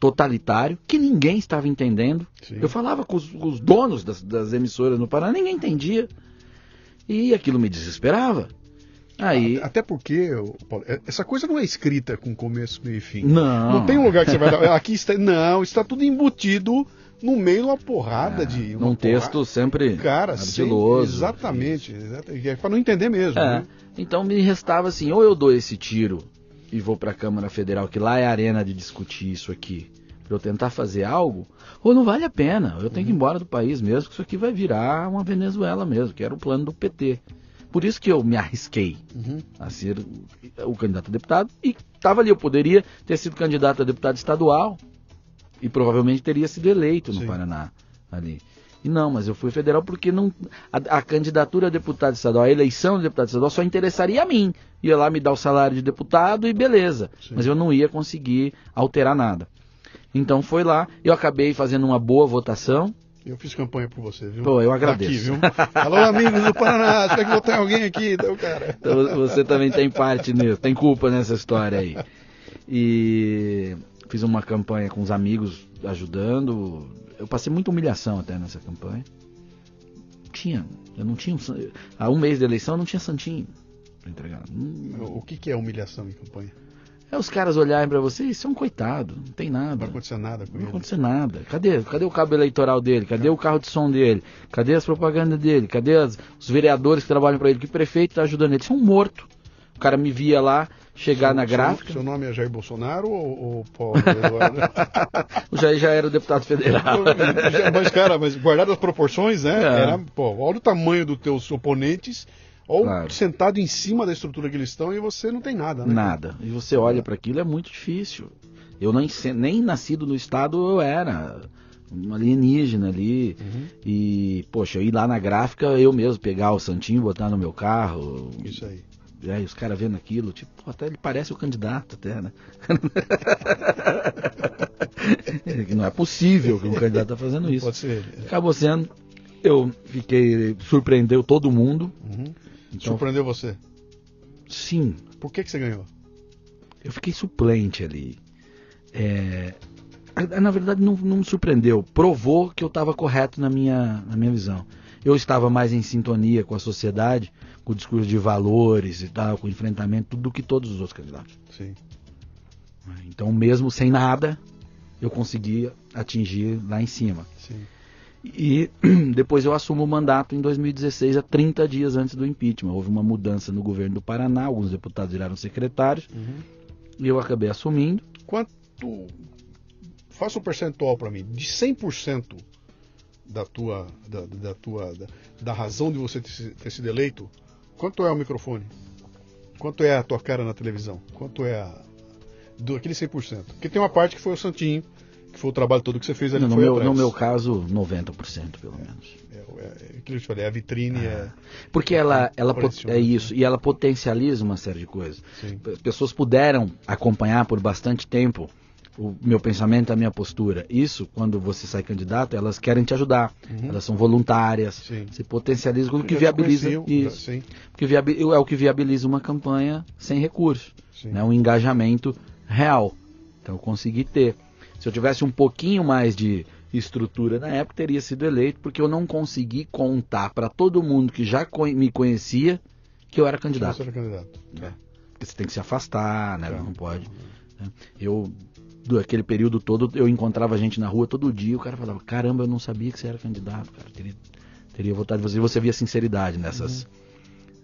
totalitário que ninguém estava entendendo. Sim. Eu falava com os, com os donos das, das emissoras no Paraná, ninguém entendia. E aquilo me desesperava. Aí, Até porque, Paulo, é- essa coisa não é escrita com começo, meio e fim. não. Não tem um lugar que você vai dar. Aqui está. Não, está tudo embutido no meio de uma porrada É, de. uma num texto porrada- sempre Cara, ardiloso. exatamente. exatamente. É para não entender mesmo. É, né? então me restava assim, ou eu dou esse tiro e vou para a Câmara Federal, que lá é a arena de discutir isso aqui, para eu tentar fazer algo, ou não vale a pena, eu tenho que ir embora do país mesmo, que isso aqui vai virar uma Venezuela mesmo, que era o plano do PT. Por isso que eu me arrisquei Uhum. a ser o, candidato a deputado e estava ali, eu poderia ter sido candidato a deputado estadual e provavelmente teria sido eleito no Sim. Paraná ali. E não, mas eu fui federal porque não a, a candidatura a deputado estadual, a eleição de deputado estadual só interessaria a mim. Ia lá me dar o salário de deputado e beleza. Sim. Mas eu não ia conseguir alterar nada. Então foi lá, eu acabei fazendo uma boa votação. Eu fiz campanha por você, viu? Pô, eu Tá agradeço. Aqui, viu? Alô, amigos do Paraná, tem que votar em alguém aqui, então, cara. Então você também tem parte nisso, tem culpa nessa história aí. E fiz uma campanha com os amigos ajudando. Eu passei muita humilhação até nessa campanha. Tinha, eu não tinha. um Há um mês de eleição eu não tinha santinho pra entregar. Não- O que, que é humilhação em campanha? É os caras olharem pra você, isso é um coitado, não tem Não nada. vai acontecer nada com Não ele. acontecer nada. Cadê? Cadê o cabo eleitoral dele? Cadê o carro de som dele? Cadê as propagandas dele? Cadê as- os vereadores que trabalham pra ele? Que prefeito tá ajudando ele? Isso é um morto. O cara me via lá chegar Seu- na seu- gráfica. Seu, nome é Jair Bolsonaro ou, ou Paulo Eduardo? O Jair já era o deputado federal. mas, cara, mas guardado as proporções, né? É. Era, pô, olha o tamanho dos teus oponentes, ou Claro. sentado em cima da estrutura que eles estão e você não tem nada, né? Nada. E você olha para aquilo, é muito difícil. Eu nem, nem nascido no estado eu era um alienígena ali. Uhum. E, poxa, ir lá na gráfica, eu mesmo pegar o santinho, botar no meu carro. Isso aí. É, e os caras vendo aquilo, tipo, pô, até ele parece o candidato, até, né? É não é possível que um candidato tá fazendo isso. Pode ser. Acabou sendo. Eu fiquei. surpreendeu todo mundo. Uhum. Então, Surpreendeu você. sim, Por que, que você ganhou? eu fiquei suplente ali. é, na verdade não, não, me surpreendeu, provou que eu estava correto na minha, na minha visão. Eu estava mais em sintonia com a sociedade, com o discurso de valores e tal, com o enfrentamento, tudo do que todos os outros candidatos. Sim. Então, mesmo sem nada, eu conseguia atingir lá em cima. Sim. E depois eu assumo o mandato em 2016, a 30 dias antes do impeachment. Houve uma mudança no governo do Paraná, alguns deputados viraram secretários, Uhum. e eu acabei assumindo. Quanto. Faça um percentual para mim. De 100% da tua. Da, da tua da, da razão de você ter, sido eleito, quanto é o microfone? Quanto é a tua cara na televisão? Quanto é a. Do, aquele 100%? Porque tem uma parte que foi o Santinho, que foi o trabalho todo que você fez ali. No meu, no meu caso, 90% pelo menos. É, é, é que eu te falei, a vitrine é. Porque ela, ela pot- Impressionante. é isso, e ela potencializa uma série de coisas. Sim. As pessoas puderam acompanhar por bastante tempo o meu pensamento, a minha postura. Isso, quando você sai candidato, elas querem te ajudar. Uhum. Elas são voluntárias. Sim. Se potencializa o que viabiliza isso. Sim, Porque viabi- é o que viabiliza uma campanha sem recursos, sim. né? um engajamento real. Então eu consegui ter. Se eu tivesse um pouquinho mais de estrutura na época, teria sido eleito, porque eu não consegui contar para todo mundo que já me conhecia que eu era candidato. Você era candidato. Tá. Porque você tem que se afastar, né? Tá. Não pode. né? Eu, do aquele período todo, eu encontrava gente na rua todo dia, o cara falava, caramba, eu não sabia que você era candidato, cara. Teria, teria vontade de você. E você via sinceridade nessas,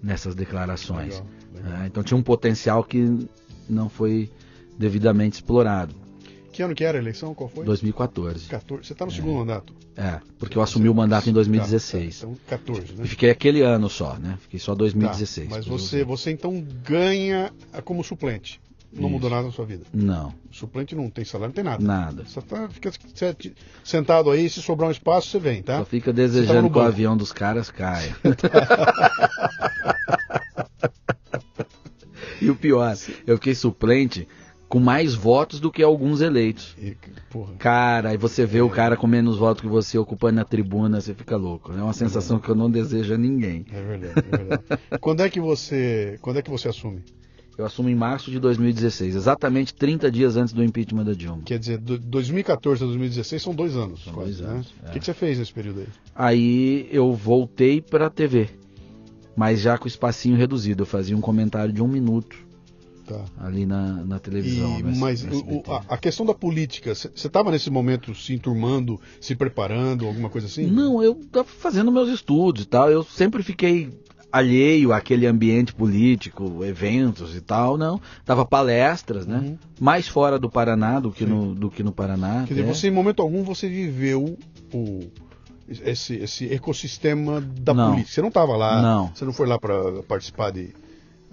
nessas declarações. Legal, legal. né? Então tinha um potencial que não foi devidamente explorado. Que ano que era a eleição? Qual foi? 2014. 14. Você está no segundo mandato. É, porque eu assumi o mandato em 2016. Tá, tá. Então, 14, né? E fiquei aquele ano só, né? Fiquei só 2016. Tá, mas você, você então ganha como suplente. Não Isso. mudou nada na sua vida. Não, Suplente não tem salário, não tem nada. nada. Você tá, fica sentado aí, se sobrar um espaço, você vem, tá? Só fica tava desejando no que o avião dos caras caia. e o pior, eu fiquei suplente com mais votos do que alguns eleitos. E, Cara, aí você vê o cara com menos votos que você ocupando a tribuna, você fica louco. É uma sensação que eu não desejo a ninguém. é verdade, é verdade. quando é que você, quando é que você assume? Eu assumo em março de 2016, exatamente 30 dias antes do impeachment da Dilma. Quer dizer, do 2014 a 2016 são dois anos. São quase, dois né? anos, O é. que, que você fez nesse período aí? Aí eu voltei pra TV, mas já com o espacinho reduzido. Eu fazia um comentário de um minuto Tá. ali na, na televisão. E, S- mas o- a, a questão da política, você estava nesse momento se enturmando, se preparando, alguma coisa assim? Não, eu tava fazendo meus estudos e tal. Eu sempre fiquei alheio àquele ambiente político, eventos e tal, não. Dava palestras, né? Uhum. Mais fora do Paraná do que, no, do que no Paraná. Quer dizer, você em momento algum você viveu o, esse, esse ecossistema da Não. política. Você não estava lá, Não. você não foi lá para participar de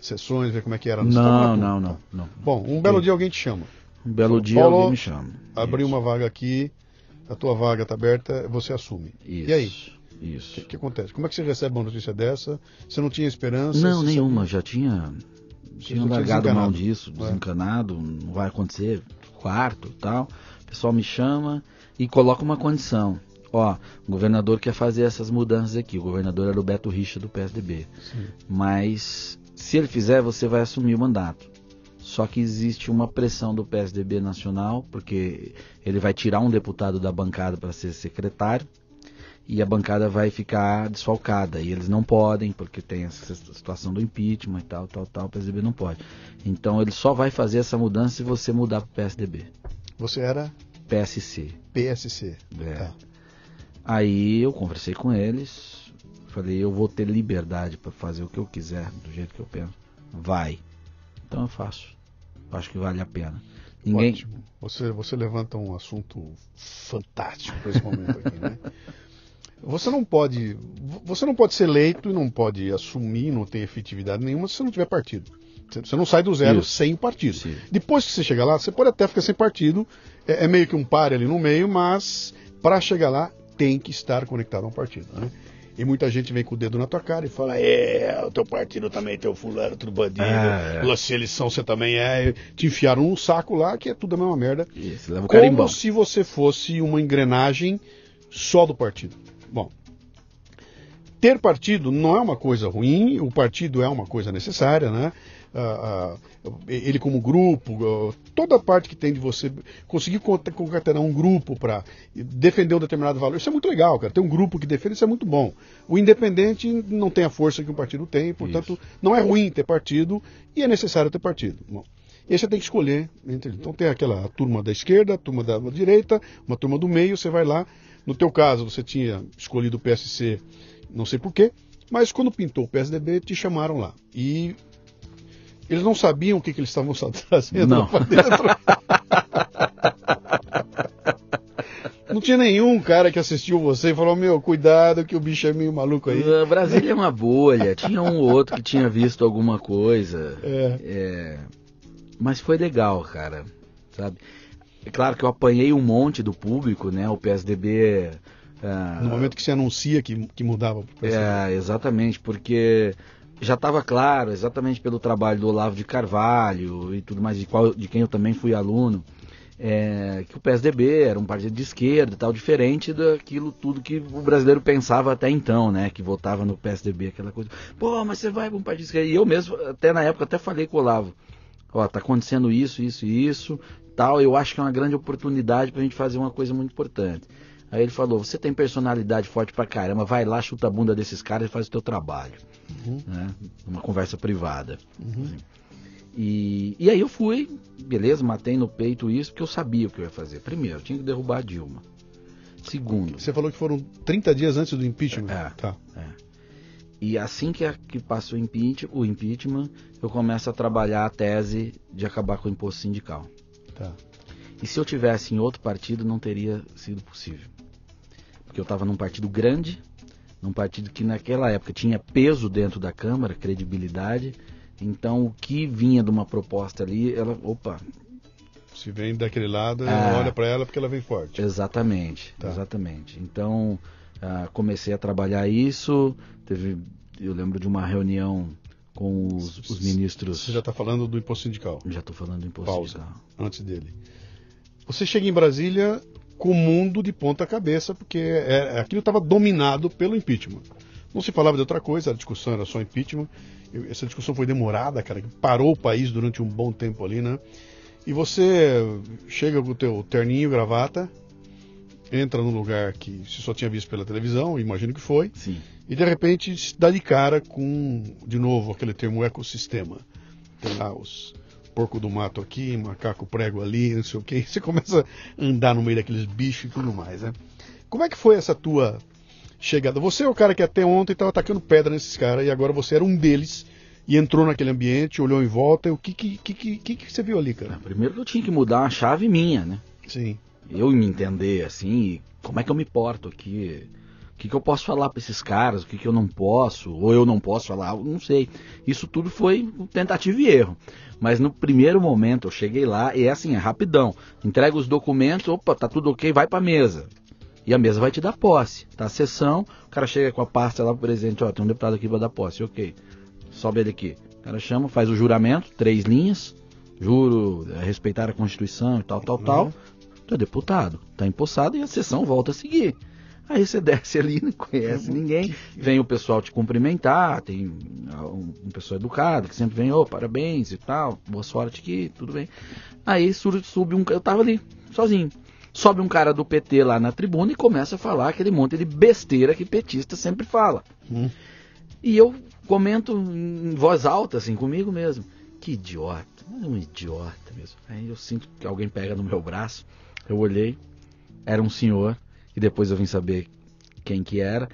sessões, ver como é que era. Não, não, não, não. Bom, um belo dia alguém te chama. Um belo dia alguém me chama. Abriu Isso, uma vaga aqui, a tua vaga está aberta, você assume. Isso, E aí? O Isso. que, que acontece? Como é que você recebe uma notícia dessa? Você não tinha esperança? Não, nenhuma. Já tinha, tinha largado mão disso, É. desencanado, não vai acontecer, quarto e tal. O pessoal me chama e coloca uma condição. Ó, o governador quer fazer essas mudanças aqui. O governador era o Beto Richa do PSDB. Sim. Mas se ele fizer, você vai assumir o mandato. Só que existe uma pressão do PSDB nacional, porque ele vai tirar um deputado da bancada para ser secretário e a bancada vai ficar desfalcada. E eles não podem, porque tem essa situação do impeachment e tal, tal, tal. O PSDB não pode. Então ele só vai fazer essa mudança se você mudar para o PSDB. Você era PSC. PSC. É. Tá. Aí eu conversei com eles, falei, eu vou ter liberdade para fazer o que eu quiser, do jeito que eu penso. Vai. Então eu faço. Acho que vale a pena. Ninguém. Ótimo. Você, você levanta um assunto fantástico para esse momento aqui, né? Você não pode, você não pode ser eleito e não pode assumir, não tem efetividade nenhuma se você não tiver partido. Você- Você não sai do zero Isso. sem partido. Sim. Depois que você chegar lá, você pode até ficar sem partido, é, é meio que um pare ali no meio, mas para chegar lá tem que estar conectado a um partido, né? E muita gente vem com o dedo na tua cara e fala: É, o teu partido também tem o fulano, tudo bandido. É, é. Se eles são, você também é. Te enfiaram num saco lá que é tudo a mesma merda. Isso, leva o Como carimbão. se você fosse uma engrenagem só do partido. Bom, ter partido não é uma coisa ruim, o partido é uma coisa necessária, né? Ele como grupo, toda a parte que tem de você conseguir concatenar um grupo para defender um determinado valor, isso é muito legal, cara. Ter um grupo que defende isso é muito bom. O independente não tem a força que um partido tem, portanto, isso. não é ruim ter partido e é necessário ter partido. Bom, e aí você tem que escolher. Então tem aquela turma da esquerda, a turma da direita, uma turma do meio, você vai lá. No teu caso, você tinha escolhido o PSC, não sei porquê, mas quando pintou o PSDB, te chamaram lá. E eles não sabiam o que, que eles estavam trazendo não. para dentro. Não tinha nenhum cara que assistiu você e falou: Meu, cuidado que o bicho é meio maluco aí. Brasília é uma bolha. Tinha um ou outro que tinha visto alguma coisa. É. é. Mas foi legal, cara. Sabe? É claro que eu apanhei um monte do público, né? O PSDB. Ah, no momento que se anuncia que, que mudava. É, exatamente, porque já estava claro, exatamente pelo trabalho do Olavo de Carvalho e tudo mais, de, qual, de quem eu também fui aluno, é, que o PSDB era um partido de esquerda tal, diferente daquilo tudo que o brasileiro pensava até então, né? Que votava no PSDB, aquela coisa. Pô, mas você vai para um partido de esquerda. E eu mesmo, até na época, até falei com o Olavo. Ó, tá acontecendo isso, isso e isso, tal. Eu acho que é uma grande oportunidade para a gente fazer uma coisa muito importante. Aí ele falou: Você tem personalidade forte pra caramba, vai lá, chuta a bunda desses caras e faz o teu trabalho. Uhum. Né? Uma conversa privada. Uhum. Assim. E, e aí eu fui, beleza, matei no peito isso, porque eu sabia o que eu ia fazer. Primeiro, tinha que derrubar a Dilma. Segundo. Você falou que foram 30 dias antes do impeachment. É. Tá. É. E assim que, a, que passa o impeachment, o impeachment, eu começo a trabalhar a tese de acabar com o imposto sindical. Tá. E se eu tivesse em outro partido, não teria sido possível. Eu estava num partido grande, num partido que naquela época tinha peso dentro da Câmara, credibilidade. Então o que vinha de uma proposta ali, ela, opa. Se vem daquele lado, é, olha para ela porque ela vem forte. Exatamente, tá. exatamente. Então uh, comecei a trabalhar isso. Teve, eu lembro de uma reunião com os, os ministros. Você já está falando do imposto sindical? Já estou falando do imposto Pausa, sindical. Antes dele. Você chega em Brasília com o mundo de ponta cabeça, porque é, aquilo estava dominado pelo impeachment. Não se falava de outra coisa, a discussão era só impeachment. Essa discussão foi demorada, cara, parou o país durante um bom tempo ali, né? E você chega com o teu terninho, gravata, entra num lugar que você só tinha visto pela televisão, imagino que foi, Sim. e de repente dá de cara com, de novo, aquele termo ecossistema. Tem lá os porco do mato aqui, macaco prego ali, não sei o que. Você começa a andar no meio daqueles bichos e tudo mais, né? Como é que foi essa tua chegada? Você é o cara que até ontem estava atacando pedra nesses caras e agora você era um deles e entrou naquele ambiente, olhou em volta. O que que, que, que, que você viu ali, cara? Ah, primeiro eu tinha que mudar uma chave minha, né? Sim. Eu me entender assim, como é que eu me porto aqui? O que, que eu posso falar para esses caras? O que, que eu não posso? Ou eu não posso falar? Não sei. Isso tudo foi tentativa e erro. Mas no primeiro momento eu cheguei lá e é assim, é rapidão. Entrega os documentos, opa, tá tudo ok, vai pra mesa. E a mesa vai te dar posse. Tá a sessão, o cara chega com a pasta lá pro presidente, ó, tem um deputado aqui pra dar posse, ok. Sobe ele aqui. O cara chama, faz o juramento, três linhas, juro, é, respeitar a Constituição e tal, tal, uhum. tal. Tu é deputado, tá empossado e a sessão volta a seguir. Aí você desce ali, não conhece ninguém, vem o pessoal te cumprimentar, tem um, um pessoal educado que sempre vem, ô, oh, parabéns e tal, boa sorte aqui, tudo bem. Aí sube um, eu tava ali, sozinho. Sobe um cara do PT lá na tribuna e começa a falar aquele monte de besteira que petista sempre fala. Hum. E eu comento em voz alta, assim, comigo mesmo. Que idiota, um idiota mesmo. Aí eu sinto que alguém pega no meu braço, eu olhei, era um senhor depois eu vim saber quem que era,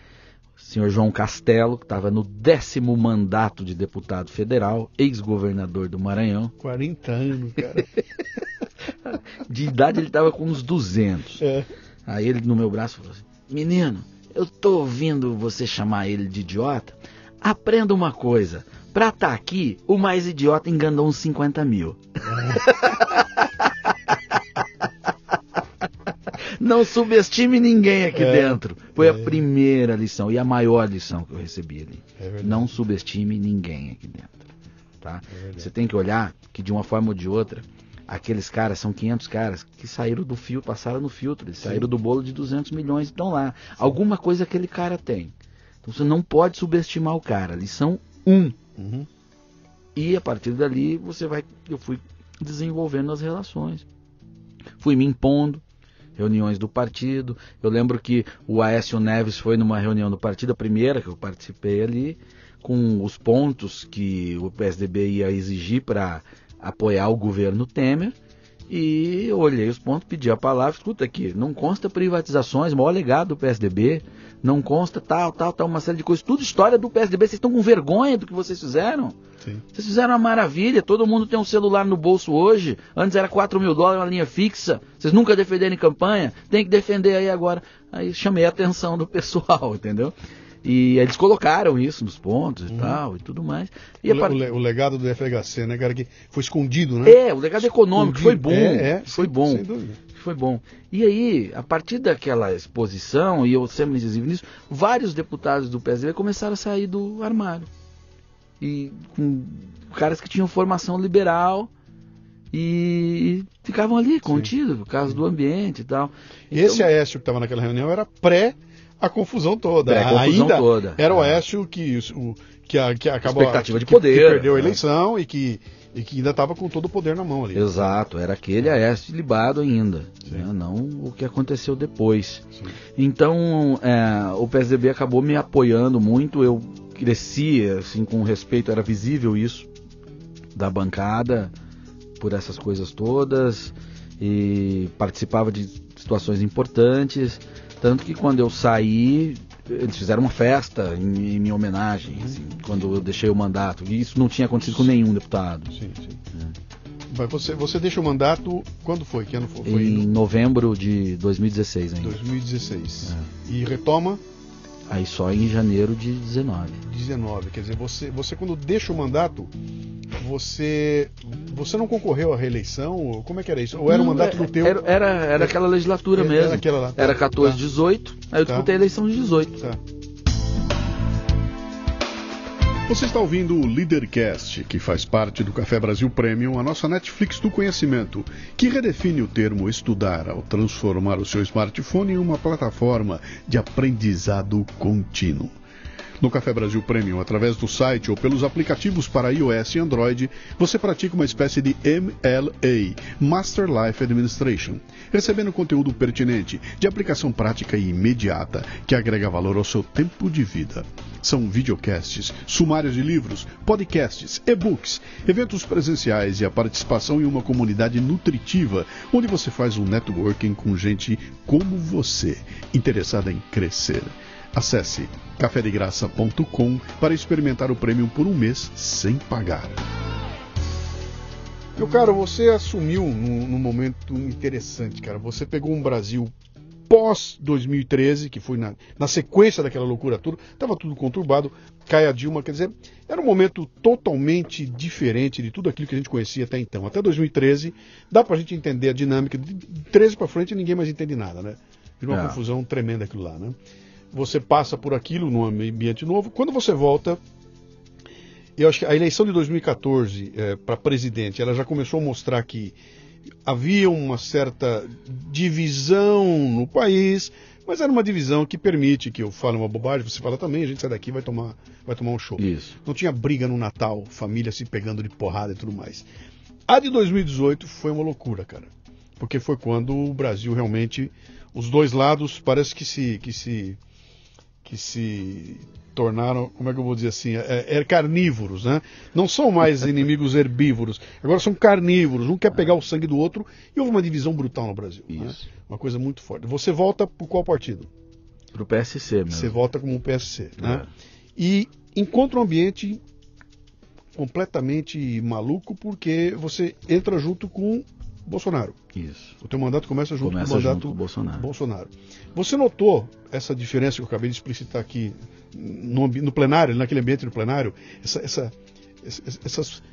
o senhor João Castelo, que estava no décimo mandato de deputado federal, ex-governador do Maranhão. 40 anos, cara. de idade ele estava com uns 200. É. Aí ele no meu braço falou assim, menino, eu tô ouvindo você chamar ele de idiota, aprenda uma coisa, pra estar tá aqui, o mais idiota enganou uns 50 mil. É. Não subestime ninguém aqui é, dentro. Foi é. a primeira lição e a maior lição que eu recebi ali. É não subestime ninguém aqui dentro. Tá? É Você tem que olhar que de uma forma ou de outra, aqueles caras são 500 caras que saíram do filtro, passaram no filtro, eles saíram do bolo de 200 milhões e estão lá. Sim. Alguma coisa aquele cara tem. Então você não pode subestimar o cara. Eles são um. Uhum. E a partir dali você vai. Eu fui desenvolvendo as relações. Fui me impondo. Reuniões do partido. Eu lembro que o Aécio Neves foi numa reunião do partido, a primeira que eu participei ali, com os pontos que o PSDB ia exigir para apoiar o governo Temer. E eu olhei os pontos, pedi a palavra, escuta aqui, não consta privatizações, maior legado do PSDB, não consta tal, tal, tal, uma série de coisas, tudo história do PSDB, vocês estão com vergonha do que vocês fizeram? Sim. Vocês fizeram uma maravilha, todo mundo tem um celular no bolso hoje, antes era 4 mil dólares uma linha fixa, vocês nunca defenderam campanha, tem que defender aí agora. Aí chamei a atenção do pessoal, entendeu? E eles colocaram isso nos pontos e uhum. tal e tudo mais. E o, part... o, legado do FHC, né, cara, que foi escondido, né? É, o legado econômico foi bom. É, é foi bom. Sem dúvida. Foi bom. E aí, a partir daquela exposição, e eu sempre incisivo nisso, vários deputados do PSDB começaram a sair do armário. E com caras que tinham formação liberal e ficavam ali contidos por causa do ambiente e tal. Então, Esse Aécio que estava naquela reunião era pré a confusão toda. É, a confusão Ainda toda. Era o Aécio que, o, que, a, que acabou. Expectativa de poder. Que perdeu a eleição é. e, que, e que ainda estava com todo o poder na mão ali. Exato, era aquele Aécio libado ainda. Né? Não o que aconteceu depois. Sim. Então, é, o PSDB acabou me apoiando muito. Eu cresci assim, com respeito, era visível isso da bancada por essas coisas todas e participava de situações importantes. Tanto que quando eu saí, eles fizeram uma festa em, em minha homenagem, assim, quando eu deixei o mandato. E isso não tinha acontecido com nenhum deputado. Sim, sim. É. Você, você deixa o mandato, quando foi? Que ano foi? foi em no... novembro de 2016 ainda. 2016. É. E retoma? Aí só em janeiro de 19. 19, quer dizer, você, você quando deixa o mandato, você você não concorreu à reeleição? Como é que era isso? Ou era o mandato do é, teu? Era, era, era aquela legislatura era, mesmo. Era, aquela tá, era 14, tá. 18, aí eu tá. disputei a eleição de 18. Tá. Você está ouvindo o Leadercast, que faz parte do Café Brasil Premium, a nossa Netflix do conhecimento, que redefine o termo estudar ao transformar o seu smartphone em uma plataforma de aprendizado contínuo. No Café Brasil Premium, através do site ou pelos aplicativos para iOS e Android, você pratica uma espécie de MLA, Master Life Administration, recebendo conteúdo pertinente, de aplicação prática e imediata, que agrega valor ao seu tempo de vida. São videocasts, sumários de livros, podcasts, e-books, eventos presenciais e a participação em uma comunidade nutritiva, onde você faz um networking com gente como você, interessada em crescer. Acesse cafedegraça.com para experimentar o prêmio por um mês sem pagar. Meu caro, você assumiu num, num momento interessante, cara. Você pegou um Brasil pós 2013, que foi na, na, sequência daquela loucura toda, estava tudo conturbado, cai a Dilma, quer dizer, era um momento totalmente diferente de tudo aquilo que a gente conhecia até então. Até 2013, dá para a gente entender a dinâmica, de 13 para frente ninguém mais entende nada, né? Virou uma é. confusão tremenda aquilo lá, né? Você passa por aquilo num ambiente novo. Quando você volta, eu acho que a eleição de 2014 é, para presidente, ela já começou a mostrar que havia uma certa divisão no país, mas era uma divisão que permite que eu fale uma bobagem, você fala também, a gente sai daqui vai tomar, vai tomar um show. Isso. Não tinha briga no Natal, família se pegando de porrada e tudo mais. A de 2018 foi uma loucura, cara. Porque foi quando o Brasil realmente, os dois lados parece que se, que se que se tornaram, como é que eu vou dizer assim, é, é, carnívoros, né? Não são mais inimigos herbívoros, agora são carnívoros. Um quer pegar o sangue do outro e houve uma divisão brutal no Brasil. Né? Uma coisa muito forte. Você volta por qual partido? Para o PSC mesmo. Você volta como um PSC, né? É. E encontra um ambiente completamente maluco porque você entra junto com Bolsonaro. Isso. O teu mandato começa junto começa com o mandato junto com Bolsonaro. Bolsonaro. Você notou essa diferença que eu acabei de explicitar aqui no, no plenário, naquele ambiente do plenário, essa, essa, essas,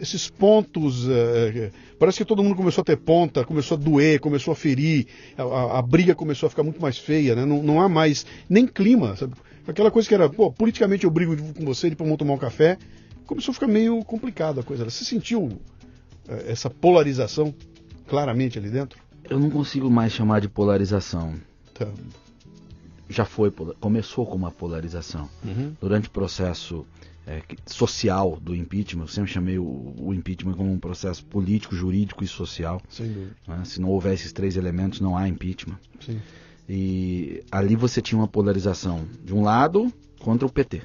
esses pontos. Uh, parece que todo mundo começou a ter ponta, começou a doer, começou a ferir, a, a briga começou a ficar muito mais feia, né? não, não há mais nem clima. Sabe? Aquela coisa que era, pô, politicamente eu brigo com você, depois vamos tomar um café. Começou a ficar meio complicado a coisa. Você sentiu eh, essa polarização claramente ali dentro? Eu não consigo mais chamar de polarização. Tá. já foi começou com uma polarização. Uhum. Durante o processo é, social do impeachment, eu sempre chamei o, o, impeachment como um processo político, jurídico e social. Né? Se não houver esses três elementos, não há impeachment. Sim. E ali você tinha uma polarização de um lado contra o PT.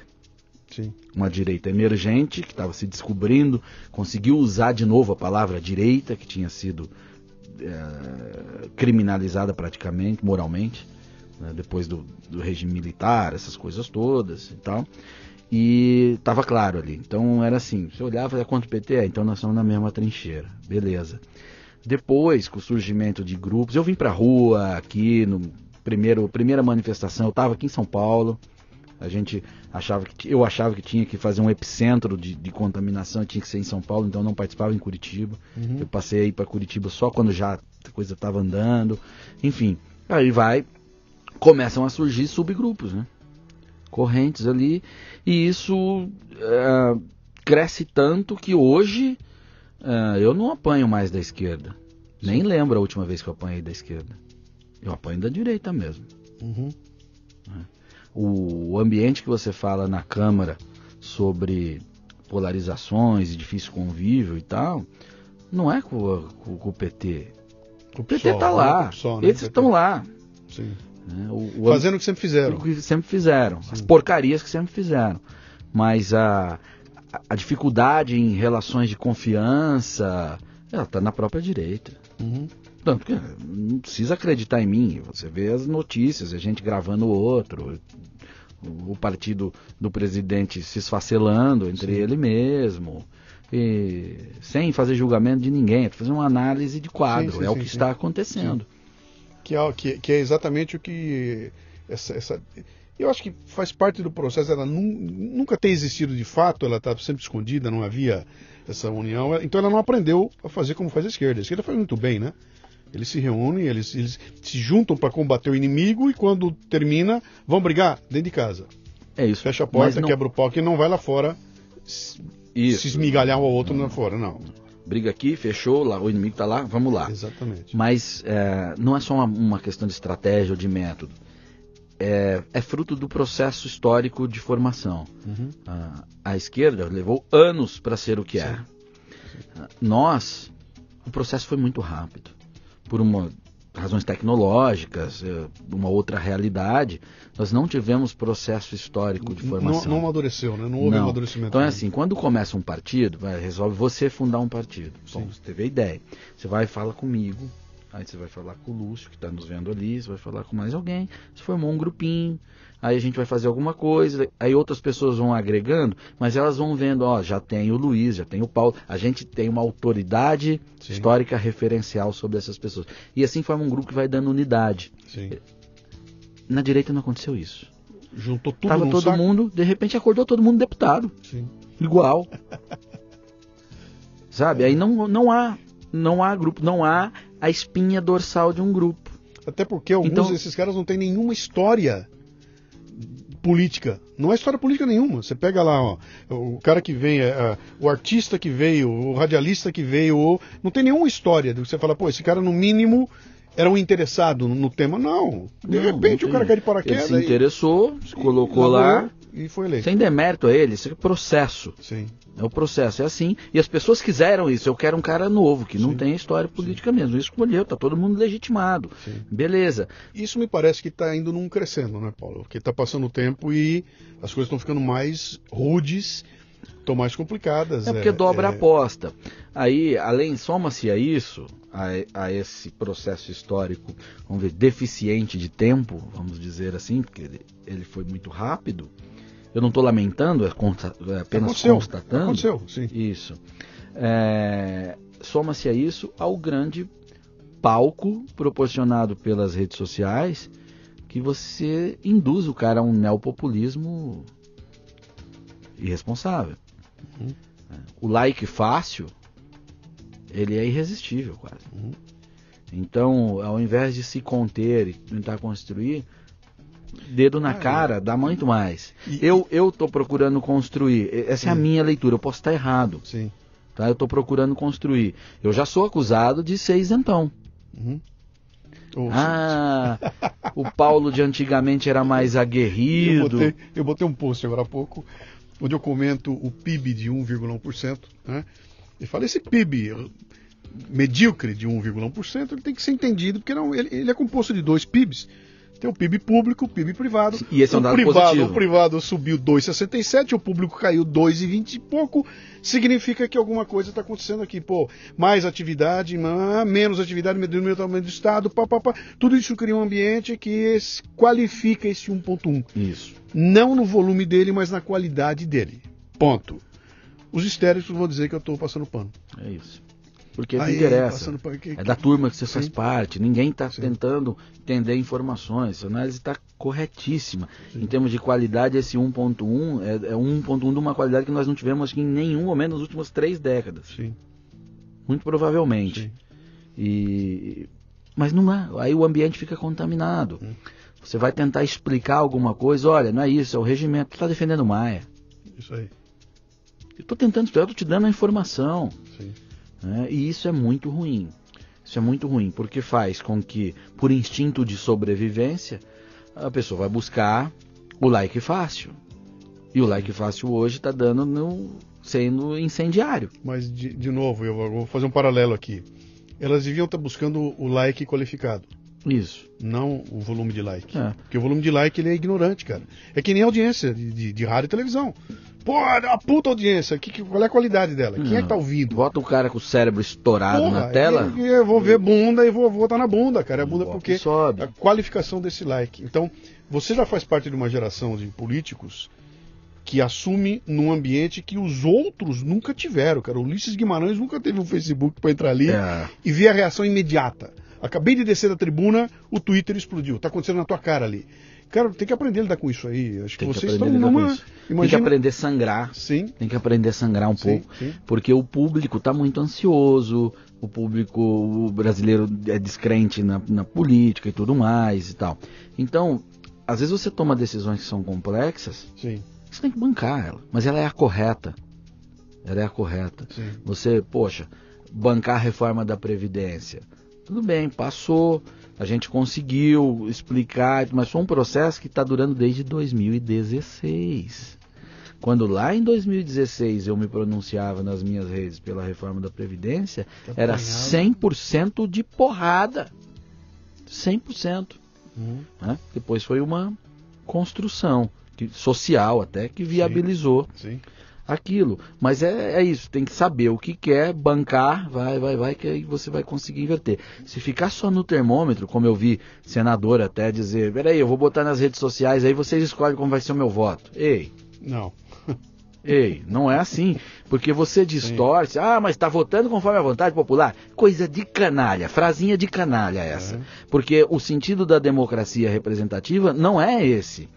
Sim. Uma direita emergente que estava se descobrindo, conseguiu usar de novo a palavra direita, que tinha sido é, criminalizada praticamente, moralmente, né, depois do, do, regime militar, essas coisas todas e tal. E estava claro ali. Então era assim: você olhava é contra o PT, é, então nós estamos na mesma trincheira. Beleza. Depois, com o surgimento de grupos, eu vim para rua aqui no primeiro primeira manifestação, eu estava aqui em São Paulo. A gente achava que eu achava que tinha que fazer um epicentro de, de contaminação, tinha que ser em São Paulo, então não participava em Curitiba. Uhum. Eu passei aí para Curitiba só quando já a coisa estava andando. Enfim, aí vai começam a surgir subgrupos, né? Correntes ali e isso é, cresce tanto que hoje é, eu não apanho mais da esquerda. Sim. Nem lembro a última vez que eu apanhei da esquerda. Eu apanho da direita mesmo. Uhum. O ambiente que você fala na Câmara sobre polarizações e difícil convívio e tal, não é com, com, com o PT. O PT está lá. né? Eles estão lá. Sim. Né? O, o, Fazendo o que sempre fizeram. O que sempre fizeram. Sim. As porcarias que sempre fizeram. Mas a, a, a dificuldade em relações de confiança, ela está na própria direita. Uhum. Tanto que não precisa acreditar em mim. Você vê as notícias, a gente gravando o outro, o partido do presidente se esfacelando entre Sim. ele mesmo. E, sem fazer julgamento de ninguém, fazer uma análise de quadro. Sim, sim, é o que está acontecendo. Que é, que, que, é exatamente o que. Essa, essa, eu acho que faz parte do processo. Ela nu, nunca tem existido de fato, ela está sempre escondida, não havia essa união. Então ela não aprendeu a fazer como faz a esquerda. A esquerda faz muito bem, né? Eles se reúnem, eles, eles se juntam para combater o inimigo e quando termina, vão brigar dentro de casa. É isso. Fecha a porta, não... quebra o pau, que não vai lá fora isso. se esmigalhar um ao outro lá fora, não. Briga aqui, fechou, lá, o inimigo está lá, vamos lá. Exatamente. Mas é, não é só uma, uma, questão de estratégia ou de método. É, é fruto do processo histórico de formação. Uhum. A, a, esquerda levou anos para ser o que é. Nós, o processo foi muito rápido por uma, razões tecnológicas, é, uma outra realidade, nós não tivemos processo histórico de formação. Não, não amadureceu, né? não houve não. amadurecimento. Então é assim, quando começa um partido, vai, resolve você fundar um partido. Bom, você teve a ideia. Você vai e fala comigo, aí você vai falar com o Lúcio, que está nos vendo ali, você vai falar com mais alguém, você formou um grupinho, aí a gente vai fazer alguma coisa, aí outras pessoas vão agregando, mas elas vão vendo, ó, já tem o Luiz, já tem o Paulo, a gente tem uma autoridade Sim. histórica referencial sobre essas pessoas. E assim forma um grupo que vai dando unidade. Sim. Na direita não aconteceu isso. Juntou tudo Tava todo saco. mundo, de repente acordou todo mundo deputado. Sim. Igual. Sabe? Aí não, não há não há grupo, não há a espinha dorsal de um grupo. Até porque alguns então, desses caras não têm nenhuma história política. Não é história política nenhuma. Você pega lá, ó, o cara que vem, é, o artista que veio, o radialista que veio, o... não tem nenhuma história. Você fala, pô, esse cara no mínimo era um interessado no, tema. Não. De não, repente não o cara cai de paraquedas. Ele se interessou, se colocou lá. E foi eleito. Sem demérito a ele, isso é processo. Sim. É o processo, é assim. E as pessoas quiseram isso. Eu quero um cara novo, que Sim. não tem história política Sim. mesmo. Escolheu, tá todo mundo legitimado. Sim. Beleza. Isso me parece que está indo num crescendo, né, Paulo? Porque está passando o tempo e as coisas estão ficando mais rudes, estão mais complicadas. É porque é, dobra é... a aposta. Aí, além, soma-se a isso, a, a, esse processo histórico, vamos ver, deficiente de tempo, vamos dizer assim, porque ele, ele foi muito rápido eu não estou lamentando, é, é apenas aconteceu, constatando. Aconteceu, sim. Isso. É, Soma-se a isso ao grande palco proporcionado pelas redes sociais que você induz o cara a um neopopulismo irresponsável. Uhum. O like fácil, ele é irresistível quase. Uhum. Então, ao invés de se conter e tentar construir, dedo na ah, cara é. dá muito mais. E, eu eu tô procurando construir. Essa sim. é a minha leitura. Eu posso estar errado. Sim. Tá? Eu estou procurando construir. Eu já sou acusado de ser isentão. Uhum. Oh, ah, o Paulo de antigamente era mais aguerrido. Eu botei, eu botei um post agora há pouco, onde eu comento o PIB de 1,1%. Né? E falei, esse PIB medíocre de 1,1%, ele tem que ser entendido, porque não, ele, ele é composto de dois PIBs. Tem o PIB público, o PIB privado. E esse é um o dado privado, positivo. O privado subiu 2,67, o público caiu 2,20 e pouco. Significa que alguma coisa está acontecendo aqui. Pô, mais atividade, menos atividade, menos tamanho do Estado, pá, pá, pá. Tudo isso cria um ambiente que qualifica esse 1,1. Isso. Não no volume dele, mas na qualidade dele. Ponto. Os histéricos vão dizer que eu estou passando pano. É isso. Porque não interessa. pano, que- É da turma que você faz Sim. parte. Ninguém está Sim. tentando entender informações. Essa análise está corretíssima. Em termos de qualidade, esse 1.1 é, é 1.1 de uma qualidade que nós não tivemos em nenhum momento nas últimas três décadas. Sim, Muito provavelmente. sim. E... Mas não é. Aí o ambiente fica contaminado. Hum. Você vai tentar explicar alguma coisa. Olha, não é isso, é o regimento. Você está defendendo Maia. Isso aí. Eu estou tentando explicar, eu estou te dando a informação. Sim. Né? E isso é muito ruim. Isso é muito ruim, porque faz com que, por instinto de sobrevivência, a pessoa vai buscar o like fácil. E o like fácil hoje está dando no, sendo incendiário. Mas, de, de novo, eu vou fazer um paralelo aqui. Elas deviam estar buscando o like qualificado, Isso. não o volume de like. É. Porque o volume de like ele é ignorante, cara. É que nem audiência de, de, de rádio e televisão. Pô, é uma puta audiência. Que, que- qual é a qualidade dela? Quem é que tá ouvindo? Bota o cara com o cérebro estourado Porra, na tela. Eu, eu vou ver bunda e vou votar na bunda, cara. A bunda Bota porque e sobe. a qualificação desse like. Então, você já faz parte de uma geração de políticos que assume num ambiente que os outros nunca tiveram, cara. O Ulisses Guimarães nunca teve um Facebook para entrar ali É. e ver a reação imediata. Acabei de descer da tribuna, o Twitter explodiu. Tá acontecendo na tua cara ali. Cara, tem que aprender a lidar com isso aí. Acho que Tem que vocês aprender estão numa. isso. Tem que Imagina... aprender a sangrar. Sim, Tem que aprender a sangrar um Sim, pouco. sim. Porque o público está muito ansioso, o público o brasileiro é descrente na, na política e tudo mais e tal. Então, às vezes você toma decisões que são complexas, sim, você tem que bancar ela. Mas ela é a correta. Ela é a correta. sim. Você, poxa, bancar a reforma da Previdência. Tudo bem, passou, a gente conseguiu explicar, mas foi um processo que está durando desde 2016. Quando lá em 2016 eu me pronunciava nas minhas redes pela reforma da Previdência, era Apanhava. 100% de porrada. 100%. Uhum. né? Depois foi uma construção que- social até que viabilizou Sim. Aquilo. Mas é, é isso, tem que saber o que quer, bancar, vai, vai, vai, que aí você vai conseguir inverter. Se ficar só no termômetro, como eu vi senador até dizer, peraí, eu vou botar nas redes sociais, aí vocês escolhem como vai ser o meu voto. Ei, Não. ei, não é assim. Porque você distorce, ah, mas está votando conforme a vontade popular. Coisa de canalha, frasinha de canalha essa. É. Porque o sentido da democracia representativa não é esse.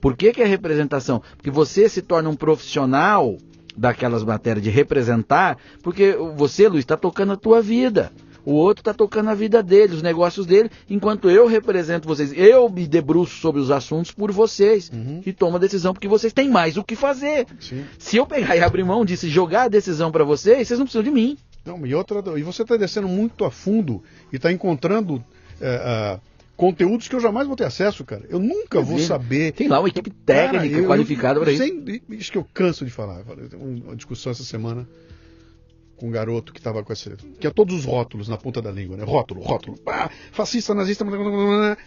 Por que, que é representação? Porque você se torna um profissional daquelas matérias de representar, porque você, Luiz, está tocando a tua vida. O outro está tocando a vida dele, os negócios dele, enquanto eu represento vocês. Eu me debruço sobre os assuntos por vocês Uhum. e tomo a decisão porque vocês têm mais o que fazer. Sim. Se eu pegar e abrir mão disso e jogar a decisão para vocês, vocês não precisam de mim. Não, e outra, e você está descendo muito a fundo e está encontrando é, conteúdos que eu jamais vou ter acesso, cara. Eu nunca vou saber. Tem lá uma equipe técnica Cara, eu- qualificada para isso. sem- Isso que eu canso de falar. Uma discussão essa semana com um garoto que estava com esse. que é todos os rótulos na ponta da língua, né? Rótulo, rótulo. Pá, fascista, nazista. blá, blá, blá.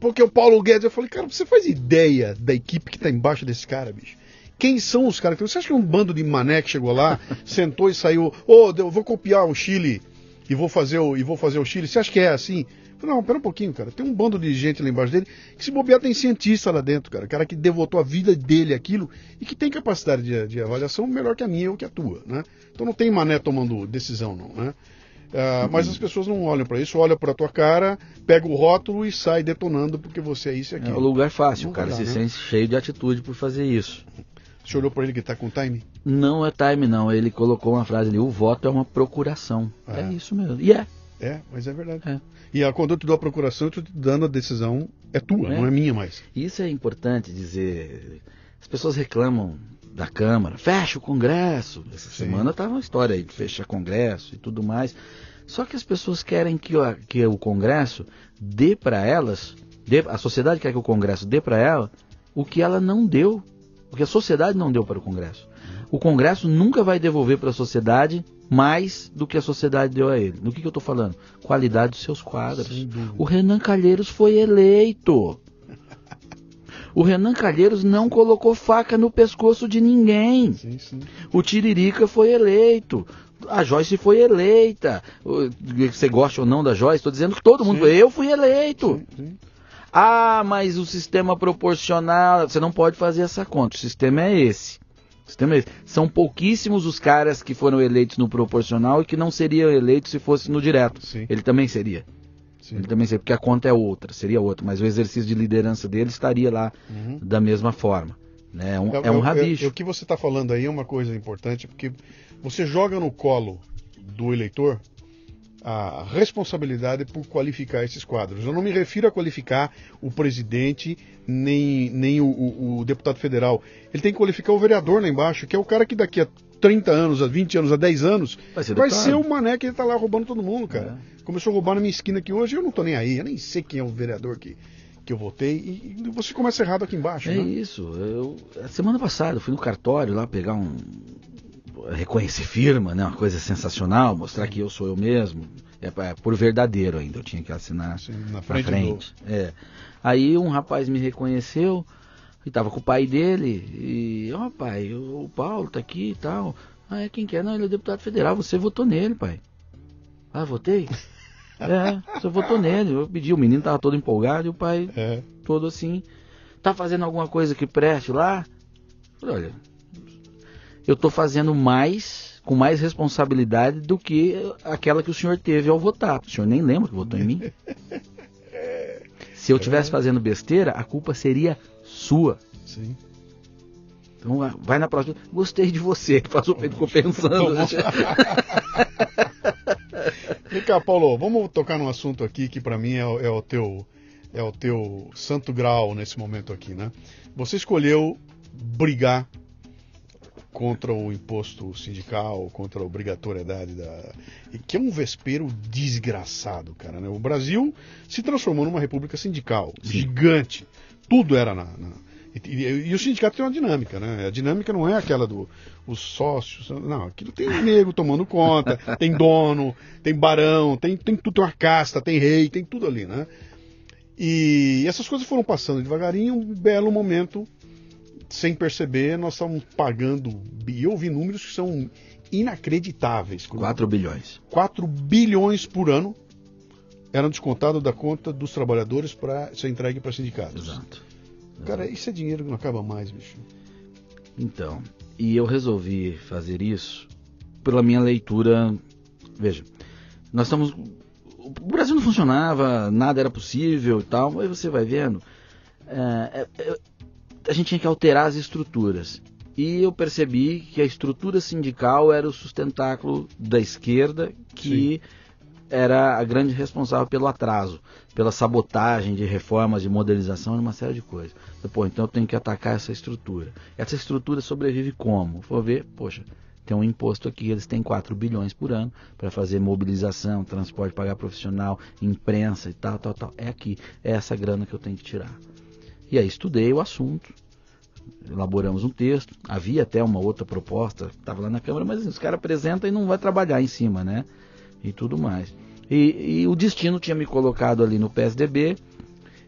Porque o Paulo Guedes, eu falei, cara, você faz ideia da equipe que está embaixo desse cara, bicho? Quem são os caras? Você acha que é um bando de mané que chegou lá, sentou e saiu, ô, eu vou copiar o Chile e vou fazer o, e vou fazer o Chile? Você acha que é assim? Falei, não, pera um pouquinho, cara. Tem um bando de gente lá embaixo dele que se bobear tem cientista lá dentro, cara. Cara que devotou a vida dele aquilo e que tem capacidade de, de avaliação melhor que a minha ou que a tua, né? Então não tem mané tomando decisão, não, né? Ah, mas as pessoas não olham para isso, olham para tua cara, pega o rótulo e sai detonando porque você é isso e É aquilo. o lugar fácil, Não o cara vai se né? sente cheio de atitude por fazer isso. Você olhou para ele que tá com time? Não é time, não. Ele colocou uma frase ali: o voto é uma procuração. É. É, isso mesmo. E é. É, mas é verdade. É. E a, quando eu te dou a procuração, eu tô te dando a decisão, é tua, É. não é minha mais. Isso é importante dizer. As pessoas reclamam da Câmara, fecha o Congresso. Essa Sim. semana estava uma história aí de fechar Congresso e tudo mais. Só que as pessoas querem que, o- que o Congresso dê para elas, dê- a sociedade quer que o Congresso dê para ela o que ela não deu, o que a sociedade não deu para o Congresso. O Congresso nunca vai devolver para a sociedade mais do que a sociedade deu a ele. No que, que eu estou falando? Qualidade dos seus quadros. O Renan Calheiros foi eleito. O Renan Calheiros não colocou faca no pescoço de ninguém. Sim, sim. O Tiririca foi eleito. A Joyce foi eleita. Você gosta ou não da Joyce? Estou dizendo que todo mundo Sim. foi. Eu fui eleito. Ah, mas o sistema proporcional. Você não pode fazer essa conta. O sistema é esse. São pouquíssimos os caras que foram eleitos no proporcional e que não seriam eleitos se fosse no direto. Sim. Ele também seria. Sim. Ele também seria, porque a conta é outra, seria outra. Mas o exercício de liderança dele estaria lá Uhum. da mesma forma. Né? É um, É- é um é- rabicho. o que você está falando aí é uma coisa importante, porque você joga no colo do eleitor a responsabilidade por qualificar esses quadros. Eu não me refiro a qualificar o presidente nem, nem deputado federal. Ele tem que qualificar o vereador lá embaixo, que é o cara que daqui a 30 anos, a 20 anos, a 10 anos, Vai ser vai ser o mané que ele tá lá roubando todo mundo, cara. Começou a roubar na minha esquina aqui hoje, eu não tô nem aí, eu nem sei quem é o vereador que, que eu votei, e, e você começa errado aqui embaixo, É né? isso. Eu, a semana passada eu fui no cartório lá pegar um. reconhecer firma, né? Uma coisa sensacional, mostrar que eu sou eu mesmo. É, é por verdadeiro ainda, eu tinha que assinar Assim, na na frente, frente. É. Aí um rapaz me reconheceu e tava com o pai dele. E, ó pai, o, Paulo tá aqui e tal. Ah, é quem que é? Não, ele é deputado federal, você votou nele, pai. Ah, votei? é, você votou nele. Eu pedi, o menino tava todo empolgado e o pai. É. todo assim. Tá fazendo alguma coisa que preste lá? Falei, olha, eu tô fazendo mais, com mais responsabilidade do que aquela que o senhor teve ao votar. O senhor nem lembra que votou em mim. Se eu tivesse fazendo besteira, a culpa seria sua. Sim. Então vai na próxima. Gostei de você. Passou o peito, ficou pensando. né? Vem cá, Paulo, vamos tocar num assunto aqui que pra mim é, o- é o teu é o teu santo grau nesse momento aqui, né? Você escolheu brigar contra o imposto sindical, contra a obrigatoriedade da e que é um vespeiro desgraçado, cara, né? O Brasil se transformou numa república sindical Sim. gigante. Tudo era na, na- e, e- e o sindicato tem uma dinâmica, né? A dinâmica não é aquela do os sócios, não, aquilo tem nego tomando conta, tem dono, tem barão, tem, tem tudo, tem uma casta, tem rei, tem tudo ali, né? E essas coisas foram passando devagarinho, um belo momento, sem perceber, nós estamos pagando, e eu vi números que são inacreditáveis. 4 bilhões. 4 bilhões por ano eram descontados da conta dos trabalhadores para ser entregue para sindicatos. Exato. Cara, isso é dinheiro que não acaba mais, bicho. Então, e eu resolvi fazer isso pela minha leitura. Veja, nós estamos. O Brasil não funcionava, nada era possível e tal. Aí você vai vendo. é, é, é, a gente tinha que alterar as estruturas. E eu percebi que a estrutura sindical era o sustentáculo da esquerda que era a grande responsável pelo atraso, pela sabotagem de reformas, de modernização uma série de coisas. Pô, então eu tenho que atacar essa estrutura. Essa estrutura sobrevive como? Vou ver, poxa, tem um imposto aqui, eles têm 4 bilhões por ano para fazer mobilização, transporte, pagar profissional, imprensa e tal, tal, tal. É aqui, é essa grana que eu tenho que tirar. E aí estudei o assunto, elaboramos um texto, havia até uma outra proposta, estava lá na Câmara, mas os caras apresentam e não vai trabalhar em cima, né? E tudo mais. E, e o destino tinha me colocado ali no PSDB,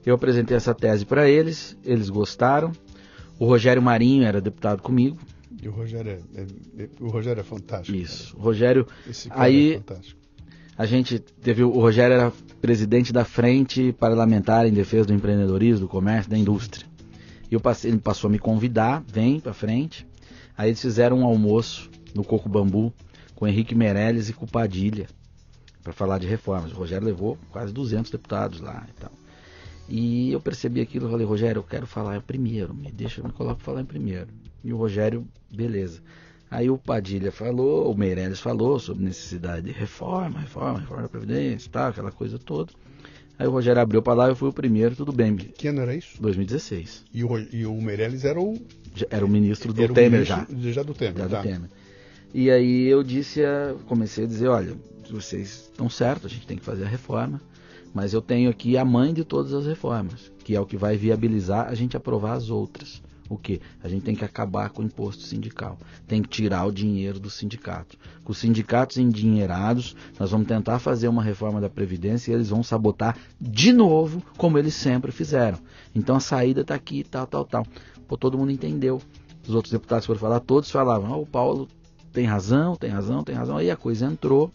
eu apresentei essa tese para eles, eles gostaram. O Rogério Marinho era deputado comigo. E o Rogério é, é- é- o Rogério é fantástico. Isso. O Rogério, cara. Esse cara Aí- é fantástico. a gente teve o Rogério era presidente da frente parlamentar em defesa do empreendedorismo, do comércio, da indústria. E eu passei, ele passou a me convidar, vem para frente. Aí eles fizeram um almoço no Coco Bambu com Henrique Meirelles e com o Padilha para falar de reformas. O Rogério levou quase 200 deputados lá e tal. E eu percebi aquilo e falei, Rogério, eu quero falar primeiro, me deixa, me coloca para falar em primeiro. E o Rogério, beleza. Aí o Padilha falou, o Meirelles falou sobre necessidade de reforma, reforma, reforma da Previdência tal, aquela coisa toda. Aí o Rogério abriu para lá, eu fui o primeiro, tudo bem, Que ano era isso? 2016. E o, e o Meirelles era o. Já Era o ministro do o Temer já. ministro- já do Temer, Já tá. do Temer. E aí eu disse, a- comecei a dizer, olha, vocês estão certos, a gente tem que fazer a reforma, mas eu tenho aqui a mãe de todas as reformas, que é o que vai viabilizar a gente aprovar as outras. O que? A gente tem que acabar com o imposto sindical. Tem que tirar o dinheiro do sindicato. Com os sindicatos endinheirados, nós vamos tentar fazer uma reforma da Previdência e eles vão sabotar de novo, como eles sempre fizeram. Então a saída está aqui, tal, tal, tal. Pô, todo mundo entendeu. Os outros deputados foram falar, todos falavam, oh, o Paulo tem razão, tem razão, tem razão. Aí a coisa entrou.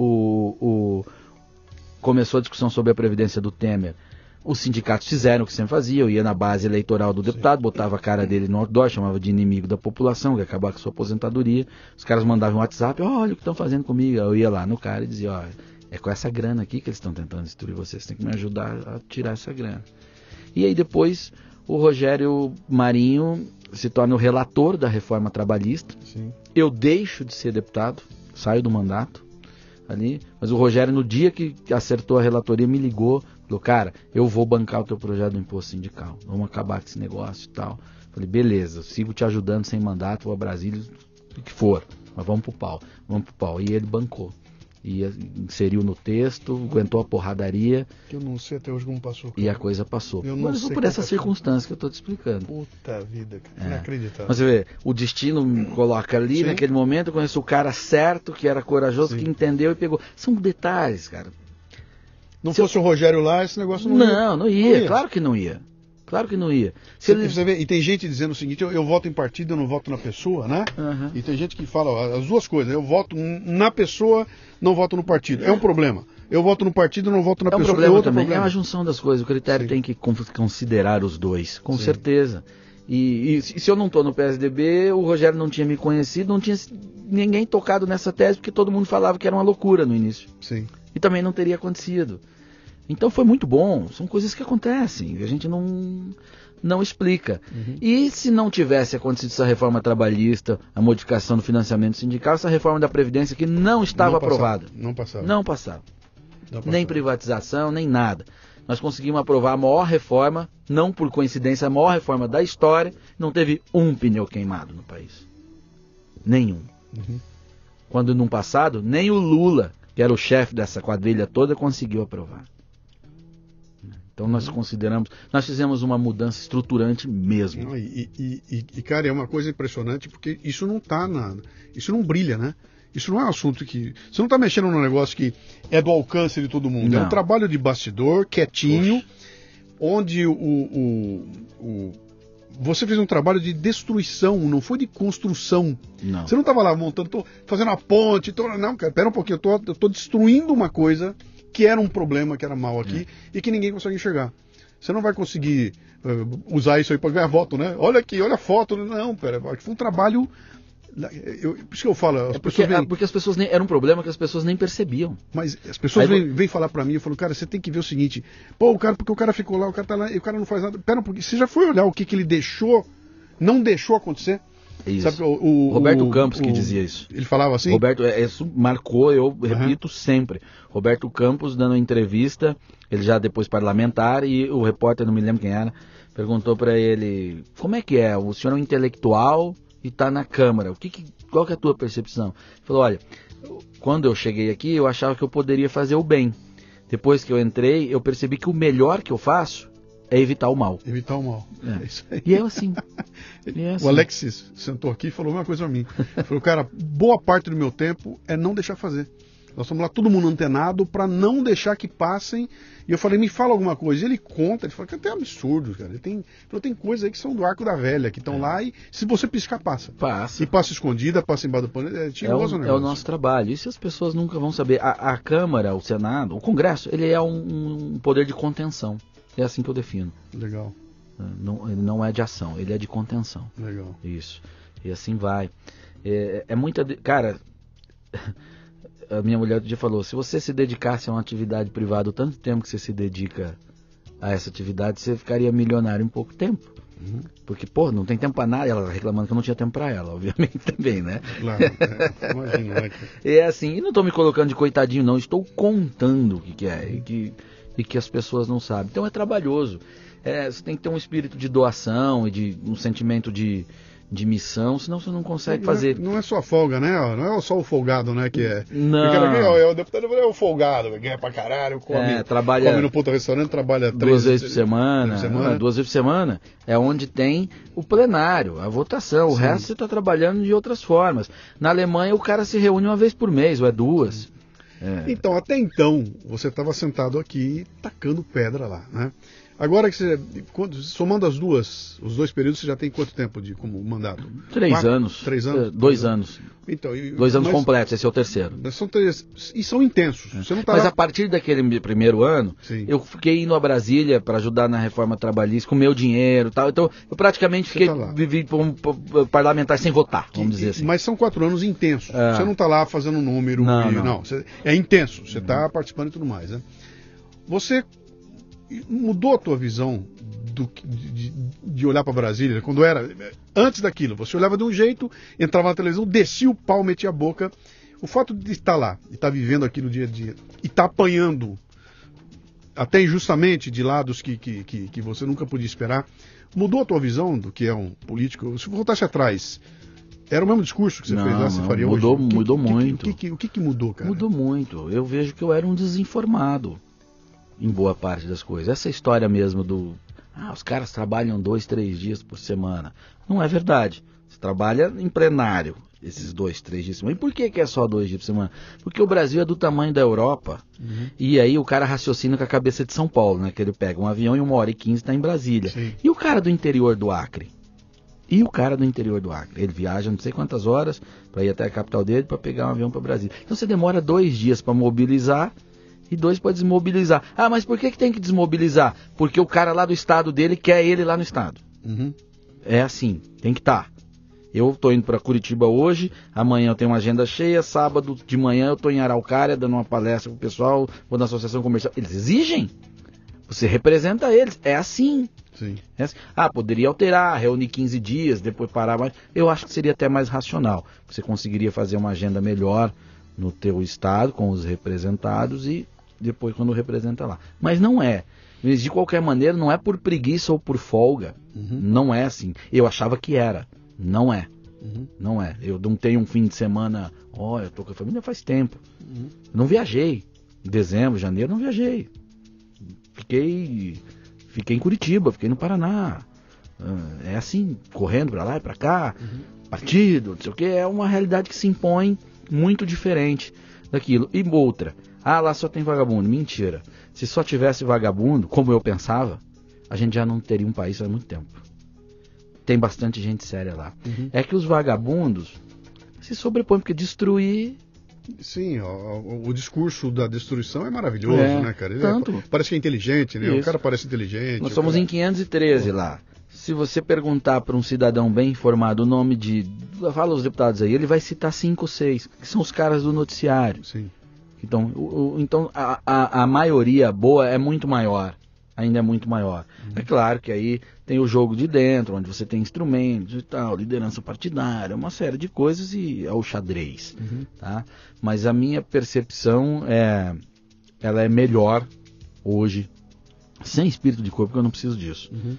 O, o, começou a discussão sobre a Previdência do Temer os sindicatos fizeram o que sempre faziam, ia na base eleitoral do deputado, Sim. botava a cara dele no outdoor, chamava de inimigo da população, que ia acabar com a sua aposentadoria. Os caras mandavam um WhatsApp, olha o que estão fazendo comigo. Eu ia lá no cara e dizia, ó, é com essa grana aqui que eles estão tentando destruir vocês, tem que me ajudar a tirar essa grana. E aí depois o Rogério Marinho se torna o relator da reforma trabalhista. Sim. Eu deixo de ser deputado, saio do mandato ali, mas o Rogério no dia que acertou a relatoria me ligou, Falou, cara, eu vou bancar o teu projeto do imposto sindical. Vamos acabar com esse negócio e tal. Falei, beleza, sigo te ajudando sem mandato, vou a Brasília, o que for. Mas vamos pro pau, vamos pro pau. E ele bancou e inseriu no texto, aguentou a porradaria. Que eu não sei até hoje como passou. Cara. E a coisa passou. Eu não Mas sei por essa circunstância que eu estou te explicando. Puta vida, cara. É. Inacreditável. Mas você vê, o destino me coloca ali, Sim. naquele momento, eu conheço o cara certo, que era corajoso, Sim. que entendeu e pegou. São detalhes, cara. Não Se fosse eu... o Rogério lá, esse negócio não, não ia. Não, não ia. Claro que não ia. Claro que não ia. Se ele... você vê, e tem gente dizendo o seguinte: eu, eu, voto em partido, eu não voto na pessoa, né? Uhum. E tem gente que fala as duas coisas: eu voto na pessoa, não voto no partido. É um problema. Eu voto no partido, não voto na é um pessoa. Problema é também. Problema. É uma junção das coisas. O critério Sim. tem que considerar os dois, com Sim. certeza. E, e, se eu não estou no PSDB, o Rogério não tinha me conhecido, não tinha ninguém tocado nessa tese, porque todo mundo falava que era uma loucura no início. Sim. E também não teria acontecido. Então foi muito bom. São coisas que acontecem, a gente não não explica. Uhum. E se não tivesse acontecido essa reforma trabalhista, a modificação do financiamento sindical, essa reforma da Previdência que não estava não aprovada. Não passava. Não passava. Não passava. Nem privatização, nem nada. Nós conseguimos aprovar a maior reforma, não por coincidência, a maior reforma da história. Não teve um pneu queimado no país. Nenhum. Uhum. Quando no passado, nem o Lula, que era o chefe dessa quadrilha toda, conseguiu aprovar. Então nós consideramos, nós fizemos uma mudança estruturante mesmo. E, e, e, e cara, é uma coisa impressionante porque isso não está na, isso não brilha, né? Isso não é um assunto que. Você não está mexendo num negócio que é do alcance de todo mundo. Não. É um trabalho de bastidor, quietinho, Oxe. onde o, o, o, Você fez um trabalho de destruição, não foi de construção. Não. Você não estava lá montando, tô fazendo a ponte, tô, não, cara, pera um pouquinho, eu tô, eu tô destruindo uma coisa que era um problema, que era mal aqui, é. e que ninguém consegue enxergar. Você não vai conseguir uh, usar isso aí para ganhar voto, né? Olha aqui, olha a foto. Não, pera, foi um trabalho. Eu, por isso que eu falo. As é porque, vêm... É porque as pessoas nem, era um problema que as pessoas nem percebiam. Mas as pessoas vêm, vêm falar para mim e falam, cara, você tem que ver o seguinte, pô, o cara, porque o cara ficou lá, o cara tá lá, e o cara não faz nada. Pera pouquinho, você já foi olhar o que, que ele deixou, não deixou acontecer? Isso. Sabe, o, o, Roberto o, Campos que dizia isso. Ele falava assim? Roberto, é, isso marcou, eu repito uhum. sempre. Roberto Campos dando uma entrevista, ele já depois parlamentar, e o repórter, não me lembro quem era, perguntou para ele: como é que é? O senhor é um intelectual e está na Câmara. O que, que, qual que é a tua percepção? Ele falou: olha, quando eu cheguei aqui, eu achava que eu poderia fazer o bem. Depois que eu entrei, eu percebi que o melhor que eu faço é evitar o mal. Evitar o mal. É, é isso aí. E eu assim. E é assim. O Alexis sentou aqui e falou uma coisa pra mim. falou, cara, boa parte do meu tempo é não deixar fazer. Nós estamos lá todo mundo antenado para não deixar que passem. E eu falei, me fala alguma coisa. E ele conta, ele fala que é até absurdo, cara. Ele tem, falou, tem coisas aí que são do arco da velha, que estão é. lá e se você piscar, passa. Passa. E passa escondida, passa embaixo do pano. É, é, o, é o nosso trabalho. Isso as pessoas nunca vão saber. A, a Câmara, o Senado, o Congresso, ele é um, um poder de contenção. É assim que eu defino. Legal. É, não, ele não é de ação, ele é de contenção. Legal. Isso. E assim vai. É, é muita. De... Cara, a minha mulher outro dia falou: se você se dedicasse a uma atividade privada o tanto tempo que você se dedica a essa atividade, você ficaria milionário em pouco tempo. Uhum. Porque, pô, não tem tempo para nada. Ela reclamando que eu não tinha tempo para ela, obviamente também, né? Claro, é, imagina. Né? é assim, e não estou me colocando de coitadinho, não. Estou contando o que, que é. E que e que as pessoas não sabem. Então é trabalhoso. É, você tem que ter um espírito de doação e de um sentimento de, de missão, senão você não consegue não fazer. É, não é só folga, né? Não é só o folgado, né? Que é. Não. Porque ó, é o deputado é o folgado, ganha pra caralho, come, É, trabalha- come no puta restaurante, trabalha duas três vezes por semana, três por semana. é, duas vezes por semana, é onde tem o plenário, a votação. O Sim. resto você está trabalhando de outras formas. Na Alemanha o cara se reúne uma vez por mês, ou é duas. É. Então, até então, você estava sentado aqui tacando pedra lá, né? Agora que você. somando as duas, os dois períodos, você já tem quanto tempo de como mandato? Três Quatro? anos. Três anos? É, Dois anos. Então, e- Dois anos completos, esse é o terceiro. São três. E são intensos. Você não tá Mas lá- a partir daquele primeiro ano, Sim. eu fiquei indo a Brasília para ajudar na reforma trabalhista com meu dinheiro e tal. Então, eu praticamente fiquei tá vivi como um, parlamentar sem votar, vamos dizer assim. Mas são quatro anos intensos. É. Você não está lá fazendo um número. Não, e- não. você- é intenso. Você está participando e tudo mais. Né? Você mudou a tua visão do de, de- olhar para Brasília quando era antes daquilo. Você olhava de um jeito, entrava na televisão, descia o pau, metia a boca. O fato de estar lá e estar vivendo aquilo dia a dia e estar apanhando até injustamente de lados que, que, que, que você nunca podia esperar, mudou a tua visão do que é um político? Se voltasse atrás, era o mesmo discurso que você Não, fez lá, você faria mudou- hoje? Mudou que- muito. O que, o que mudou, cara? Mudou muito. Eu vejo que eu era um desinformado em boa parte das coisas. Essa história mesmo do. Ah, os caras trabalham dois, três dias por semana. Não é verdade. Você trabalha em plenário esses dois, três dias por semana. E por que, que é só dois dias por semana? Porque o Brasil é do tamanho da Europa. Uhum. E aí o cara raciocina com a cabeça de São Paulo, né? Que ele pega um avião e uma hora e quinze está em Brasília. Sim. E o cara do interior do Acre? E o cara do interior do Acre? Ele viaja não sei quantas horas para ir até a capital dele para pegar um avião para Brasília. Então você demora dois dias para mobilizar e dois para desmobilizar. Ah, mas por que, que tem que desmobilizar? Porque o cara lá do estado dele quer ele lá no estado. Uhum. É assim, tem que estar. Eu tô indo para Curitiba hoje, amanhã eu tenho uma agenda cheia, sábado de manhã eu tô em Araucária dando uma palestra pro pessoal, vou na associação comercial. Eles exigem. Você representa eles. É assim. Sim. É assim. Ah, poderia alterar, reunir 15 dias, depois parar mais. Eu acho que seria até mais racional. Você conseguiria fazer uma agenda melhor no teu estado, com os representados e depois quando representa lá. Mas não é. Mas de qualquer maneira, não é por preguiça ou por folga. Uhum. Não é assim. Eu achava que era. Não é. Uhum. Não é. Eu não tenho um fim de semana. Ó, eu tô com a família faz tempo. Uhum. Não viajei. Em dezembro, janeiro, não viajei. Fiquei. Fiquei em Curitiba, fiquei no Paraná. Ah, É assim, correndo pra lá e pra cá, partido, não sei o que. É uma realidade que se impõe muito diferente daquilo. E outra, ah, lá só tem vagabundo. Mentira. Se só tivesse vagabundo, como eu pensava, a gente já não teria um país há muito tempo. Tem bastante gente séria lá. Uhum. É que os vagabundos se sobrepõem, porque destruir Sim, o, o discurso da destruição é maravilhoso, É, né, cara? Ele tanto. é- parece que é inteligente, né? O Isso. cara parece inteligente. Nós o somos cara- em 513 lá. Se você perguntar para um cidadão bem informado o nome de. Fala os deputados aí, ele vai citar cinco ou seis, que são os caras do noticiário. Sim. Então, o, o- então a, a, a maioria boa é muito maior. Ainda é muito maior. É claro que aí tem o jogo de dentro, onde você tem instrumentos e tal, liderança partidária, uma série de coisas e é o xadrez. Uhum. Tá? Mas a minha percepção é. Ela é melhor hoje, sem espírito de corpo, porque eu não preciso disso Uhum.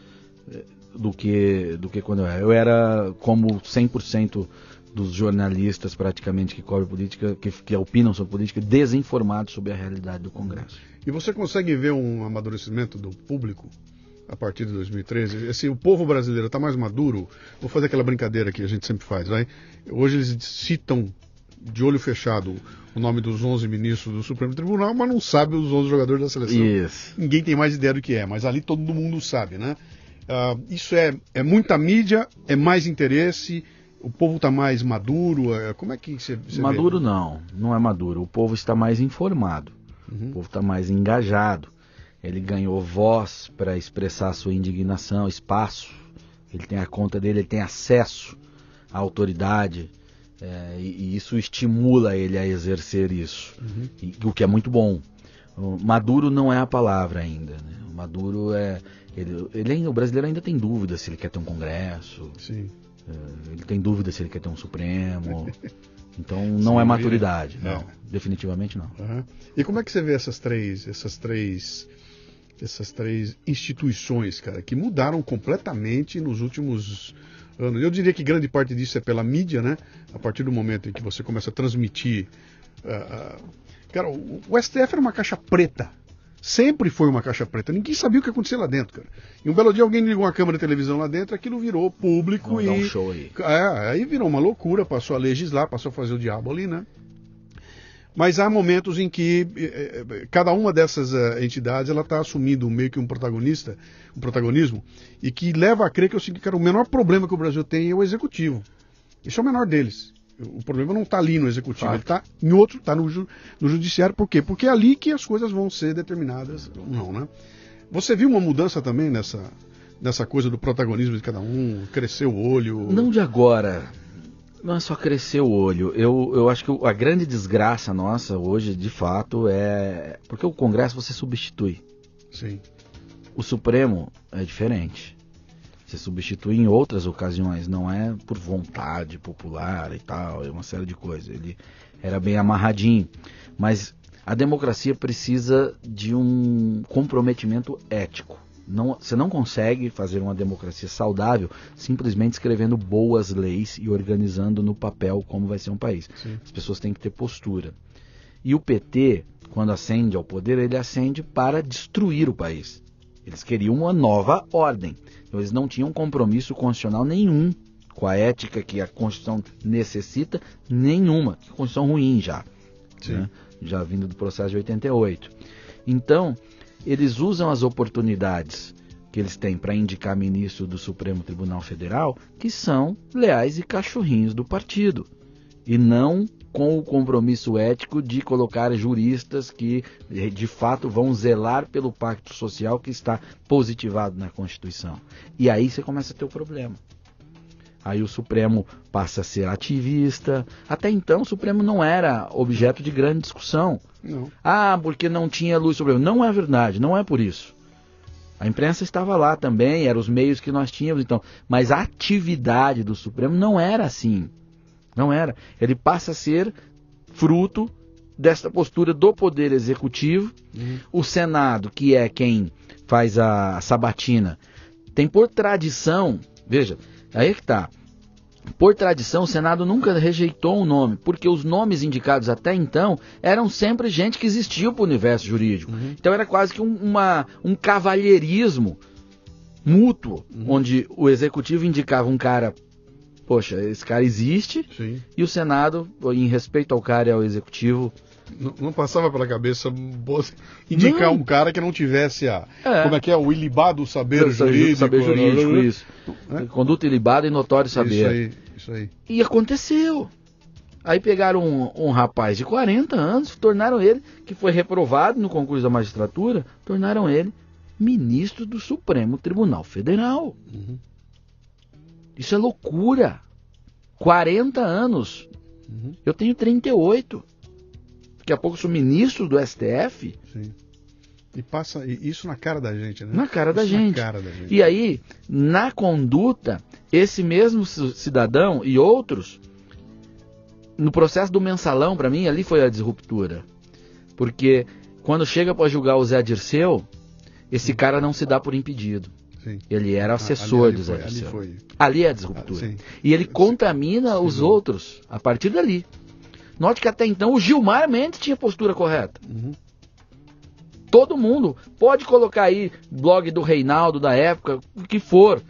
do que do que quando eu era. Eu era como 100% dos jornalistas praticamente que cobrem política, que, que opinam sobre política, desinformados sobre a realidade do Congresso. E você consegue ver um amadurecimento do público a partir de 2013? Assim, o povo brasileiro está mais maduro? Vou fazer aquela brincadeira que a gente sempre faz, vai? Hoje eles citam de olho fechado o nome dos 11 ministros do Supremo Tribunal, mas não sabe os 11 jogadores da seleção. Isso. Ninguém tem mais ideia do que é, mas ali todo mundo sabe, né? Ah, isso é, é muita mídia, é mais interesse, o povo está mais maduro. é- como é que você, você Maduro vê? não, não é maduro. O povo está mais informado. Uhum. O povo está mais engajado. Ele ganhou voz para expressar sua indignação, espaço. Ele tem a conta dele, ele tem acesso à autoridade. é, e, e isso estimula ele a exercer isso, Uhum. e- o que é muito bom. O Maduro não é a palavra ainda. Né? O Maduro é. Ele, ele o brasileiro ainda tem dúvida se ele quer ter um Congresso, Sim. É, ele tem dúvida se ele quer ter um Supremo. Então não é maturidade, é. não. Definitivamente não. Aham. E como é que você vê essas três, essas três, essas três instituições, cara, que mudaram completamente nos últimos anos. Eu diria que grande parte disso é pela mídia, né? A partir do momento em que você começa a transmitir. Uh, cara, o, o STF era uma caixa preta. Sempre foi uma caixa preta. Ninguém sabia o que acontecia lá dentro, cara. E um belo dia alguém ligou uma câmera de televisão lá dentro, aquilo virou público Vamos e. Dar um show aí. É, aí virou uma loucura, passou a legislar, passou a fazer o diabo ali, né? Mas há momentos em que eh, eh, cada uma dessas eh, entidades ela está assumindo meio que um protagonista, um protagonismo, e que leva a crer que, eu, que o menor problema que o Brasil tem é o executivo. Esse é o menor deles. O problema não está ali no executivo, claro. ele está em outro, está no, ju, no judiciário. Por quê? Porque é ali que as coisas vão ser determinadas ou não, né? Você viu uma mudança também nessa, nessa coisa do protagonismo de cada um, crescer o olho? Não de agora. Não é só crescer o olho. Eu, eu acho que a grande desgraça nossa hoje, de fato, é. Porque o Congresso você substitui. Sim. O Supremo é diferente. Você substitui em outras ocasiões, não é por vontade popular e tal, é uma série de coisas. Ele era bem amarradinho. Mas a democracia precisa de um comprometimento ético. Não, você não consegue fazer uma democracia saudável simplesmente escrevendo boas leis e organizando no papel como vai ser um país. Sim. As pessoas têm que ter postura. E o PT, quando ascende ao poder, ele ascende para destruir o país. Eles queriam uma nova ordem. Então, eles não tinham compromisso constitucional nenhum com a ética que a Constituição necessita, nenhuma. Constituição ruim já. Né? Já vindo do processo de 88. Então, eles usam as oportunidades que eles têm para indicar ministro do Supremo Tribunal Federal, que são leais e cachorrinhos do partido, e não com o compromisso ético de colocar juristas que de fato vão zelar pelo pacto social que está positivado na Constituição. E aí você começa a ter o problema. Aí o Supremo passa a ser ativista. Até então o Supremo não era objeto de grande discussão. Não. Ah, porque não tinha luz sobre Não é verdade, não é por isso. A imprensa estava lá também, eram os meios que nós tínhamos, então. Mas a atividade do Supremo não era assim. Não era. Ele passa a ser fruto desta postura do Poder Executivo. Uhum. O Senado, que é quem faz a sabatina, tem por tradição, veja, aí é que tá. Por tradição, o Senado nunca rejeitou um nome, porque os nomes indicados até então eram sempre gente que existiu para o universo jurídico. Uhum. Então era quase que um, uma, um cavalheirismo mútuo, Uhum. onde o executivo indicava um cara, poxa, esse cara existe, Sim. e o Senado, em respeito ao cara e ao executivo, Não, não passava pela cabeça indicar Não. um cara que não tivesse a. É. Como é que é? O ilibado saber jurídico. saber jurídico, né? isso. É. Conduta ilibada e notório saber. Isso aí, isso aí. E aconteceu. Aí pegaram um, um rapaz de 40 anos, tornaram ele, que foi reprovado no concurso da magistratura, tornaram ele ministro do Supremo Tribunal Federal. Uhum. Isso é loucura. 40 anos. Uhum. Eu tenho 38. Daqui a pouco sou ministro do STF. Sim. E passa isso na cara da gente, né? Na cara da gente. Na cara da gente. E aí, na conduta, esse mesmo ci- cidadão e outros, no processo do mensalão, para mim, ali foi a disruptura. Porque quando chega para julgar o Zé Dirceu, esse cara não se dá por impedido. Sim. Ele era Ah, assessor ali- do ali Zé ali foi. Ali é a Ah, disruptura. sim. E ele contamina os Sim. outros a partir dali. Note que até então o Gilmar Mendes tinha postura correta. Uhum. Todo mundo pode colocar aí blog do Reinaldo da época, o que for.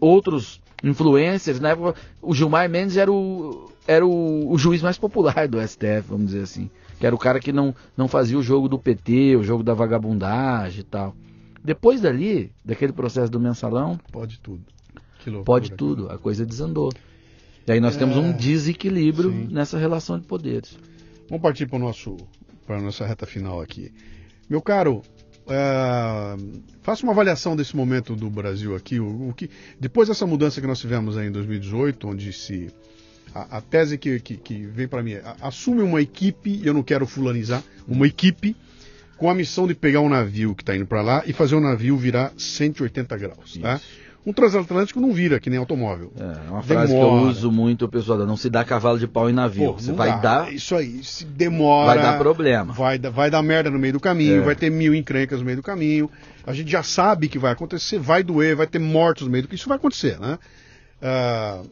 Outros influencers, na época, o Gilmar Mendes era o era o, o juiz mais popular do STF, vamos dizer assim. Que era o cara que não, não fazia o jogo do PT, o jogo da vagabundagem e tal. Depois dali, daquele processo do mensalão, Pode tudo. Pode tudo, a coisa desandou. E aí nós temos É, um desequilíbrio sim. nessa relação de poderes. Vamos partir para nosso para a nossa reta final aqui. Meu caro, é, faça uma avaliação desse momento do Brasil aqui. O, o que depois dessa mudança que nós tivemos aí em 2018, onde se a, a tese que, que, que vem para mim é assume uma equipe, eu não quero fulanizar, uma equipe com a missão de pegar um navio que está indo para lá e fazer o navio virar 180 graus, tá? Um transatlântico não vira que nem automóvel. É uma frase que eu Demora. uso muito, pessoal. Não se dá cavalo de pau em navio. Pô, Você vai dá. dar, Isso aí, se demora. vai dar problema. Vai, dar- vai dar merda no meio do caminho, É. vai ter mil encrencas no meio do caminho. A gente já sabe que vai acontecer, vai doer, vai ter mortos no meio do caminho. Isso vai acontecer, né? Ah,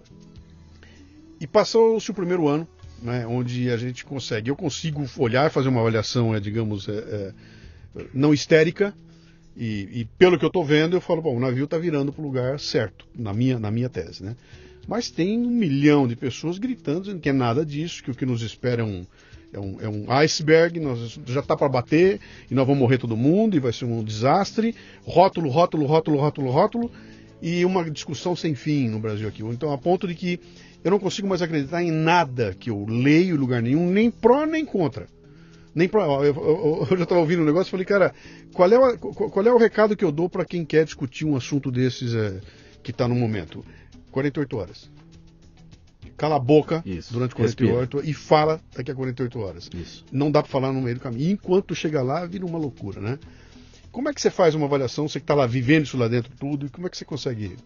e passou-se o primeiro ano, né, onde a gente consegue, eu consigo olhar, fazer uma avaliação, é, digamos, é, é, não histérica, e, e, pelo que eu estou vendo, eu falo, bom, o navio está virando para o lugar certo, na minha, na minha tese, né? Mas tem um milhão de pessoas gritando dizendo que é nada disso, que o que nos espera é um, é um, é um iceberg, nós, já está para bater e nós vamos morrer todo mundo e vai ser um desastre. Rótulo, rótulo, rótulo, rótulo, rótulo. E uma discussão sem fim no Brasil aqui. Então, a ponto de que eu não consigo mais acreditar em nada que eu leio em lugar nenhum, nem pró nem contra. Nem pró. Eu, eu, eu já estava ouvindo um negócio e falei, cara, qual é, o, qual é o recado que eu dou para quem quer discutir um assunto desses é, que está no momento? 48 horas cala a boca Isso. durante 48 Respira. e fala daqui a 48 horas. Isso. Não dá para falar no meio do caminho. E enquanto chega lá, vira uma loucura, né? Como é que você faz uma avaliação, você que está lá vivendo isso lá dentro tudo, e como é que você consegue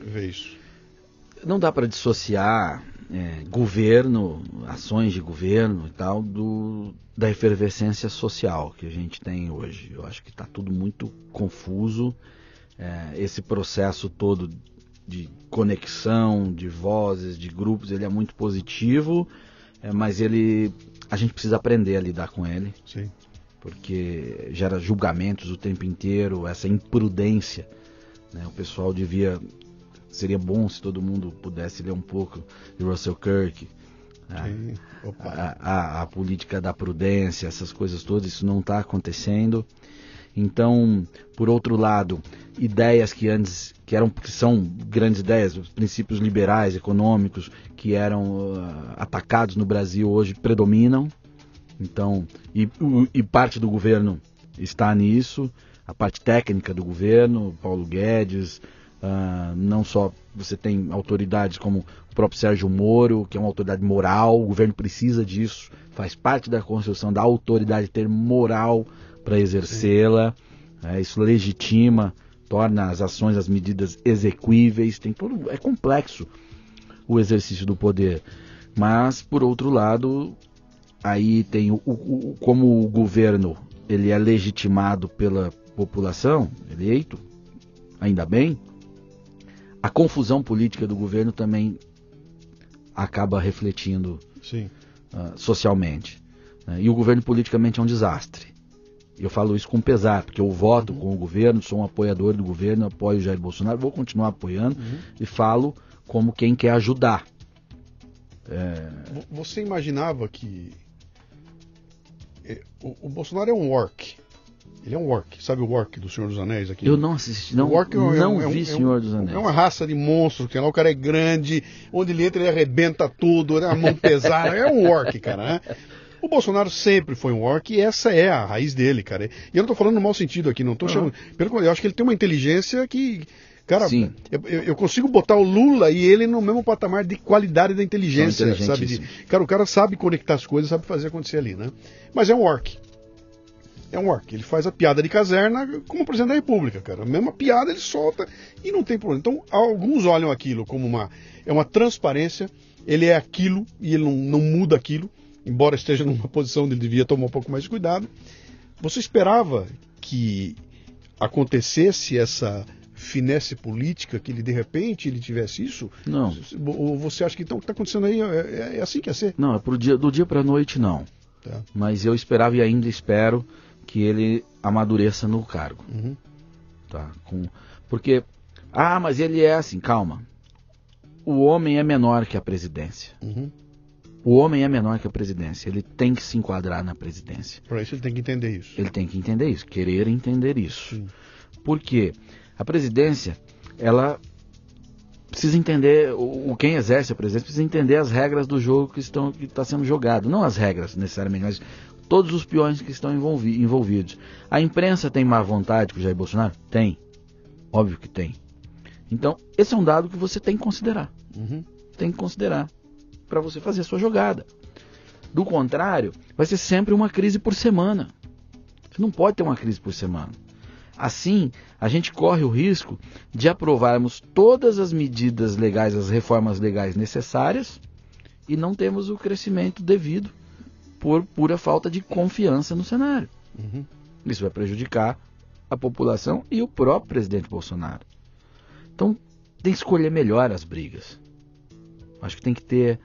ver isso? Não dá para dissociar é, governo, ações de governo e tal, do, da efervescência social que a gente tem hoje. Eu acho que está tudo muito confuso. É, esse processo todo de conexão, de vozes, de grupos, ele é muito positivo, é, mas ele a gente precisa aprender a lidar com ele. Sim. Porque gera julgamentos o tempo inteiro, essa imprudência. Né? O pessoal devia. Seria bom se todo mundo pudesse ler um pouco de Russell Kirk. Né? A, a, a, política da prudência, essas coisas todas, isso não está acontecendo. Então, por outro lado, ideias que antes que eram que são grandes ideias, os princípios liberais, econômicos, que eram uh, atacados no Brasil hoje predominam. Então, e, e parte do governo está nisso, a parte técnica do governo, Paulo Guedes, uh, não só você tem autoridades como o próprio Sérgio Moro, que é uma autoridade moral, o governo precisa disso, faz parte da construção da autoridade ter moral para exercê-la. É, isso legitima, torna as ações, as medidas execuíveis. Tem todo, é complexo o exercício do poder. Mas por outro lado, aí tem o, o, como o governo ele é legitimado pela população, eleito, ainda bem. A confusão política do governo também acaba refletindo uh, socialmente. Né? E o governo politicamente é um desastre. Eu falo isso com pesar, porque eu voto uhum. com o governo, sou um apoiador do governo, apoio o Jair Bolsonaro, vou continuar apoiando uhum. e falo como quem quer ajudar. É... Você imaginava que é, o, o, Bolsonaro é um orc? Ele é um orc, sabe o orc do Senhor dos Anéis aqui? Eu não assisti, não, o é, não é um, vi é um, Senhor dos Anéis. É uma raça de monstros, que lá o cara é grande, onde ele entra ele arrebenta tudo, né, a mão pesada, é um orc, cara, né? O Bolsonaro sempre foi um orc e essa é a raiz dele, cara. E eu não tô falando no mau sentido aqui, não tô uhum. chamando. Pelo contrário, eu acho que ele tem uma inteligência que. Cara, eu, eu, consigo botar o Lula e ele no mesmo patamar de qualidade da inteligência, sabe? De, cara, o cara sabe conectar as coisas, sabe fazer acontecer ali, né? Mas é um orc. É um orc. Ele faz a piada de caserna como presidente da República, cara. A mesma piada ele solta e não tem problema. Então, alguns olham aquilo como uma. É uma transparência, ele é aquilo e ele não, não muda aquilo embora esteja numa posição onde ele devia tomar um pouco mais de cuidado. Você esperava que acontecesse essa finesse política, que ele de repente ele tivesse isso? Não. Ou você acha que então o que está acontecendo aí é, é, é, assim que ia ser? Não, é pro dia, do dia para a noite não. Tá. Mas eu esperava e ainda espero que ele amadureça no cargo. Uhum. Tá? Com, porque, ah, mas ele é assim, calma. O homem é menor que a presidência. Uhum. O homem é menor que a presidência. Ele tem que se enquadrar na presidência. Para isso ele tem que entender isso. Ele tem que entender isso, querer entender isso. Sim. Porque a presidência, ela precisa entender, o, quem exerce a presidência precisa entender as regras do jogo que estão que está sendo jogado. Não as regras necessariamente, mas todos os peões que estão envolvi, envolvidos. A imprensa tem má vontade com o Jair Bolsonaro? Tem. Óbvio que tem. Então, esse é um dado que você tem que considerar. Uhum. Tem que considerar para você fazer a sua jogada. Do contrário, vai ser sempre uma crise por semana. Você não pode ter uma crise por semana. Assim, a gente corre o risco de aprovarmos todas as medidas legais, as reformas legais necessárias e não temos o crescimento devido por pura falta de confiança no cenário. Uhum. Isso vai prejudicar a população e o próprio presidente Bolsonaro. Então, tem que escolher melhor as brigas. Acho que tem que ter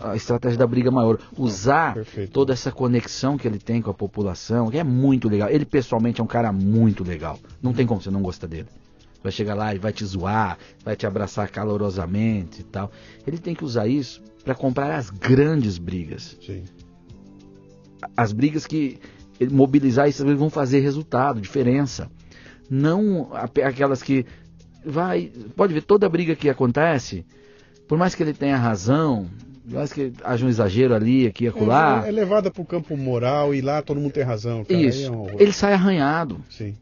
a estratégia da briga maior. Usar Perfeito. toda essa conexão que ele tem com a população, que é muito legal. Ele pessoalmente é um cara muito legal. Não tem como você não gostar dele. Vai chegar lá e vai te zoar, vai te abraçar calorosamente e tal. Ele tem que usar isso para comprar as grandes brigas. Sim. As brigas que ele mobilizar brigas vão fazer resultado, diferença. Não aquelas que vai, pode ver toda briga que acontece, por mais que ele tenha razão, por mais que haja um exagero ali, aqui e acolá, É, é levada pro campo moral e lá todo mundo tem razão. Cara. Aí isso, é um ele sai arranhado. Sim.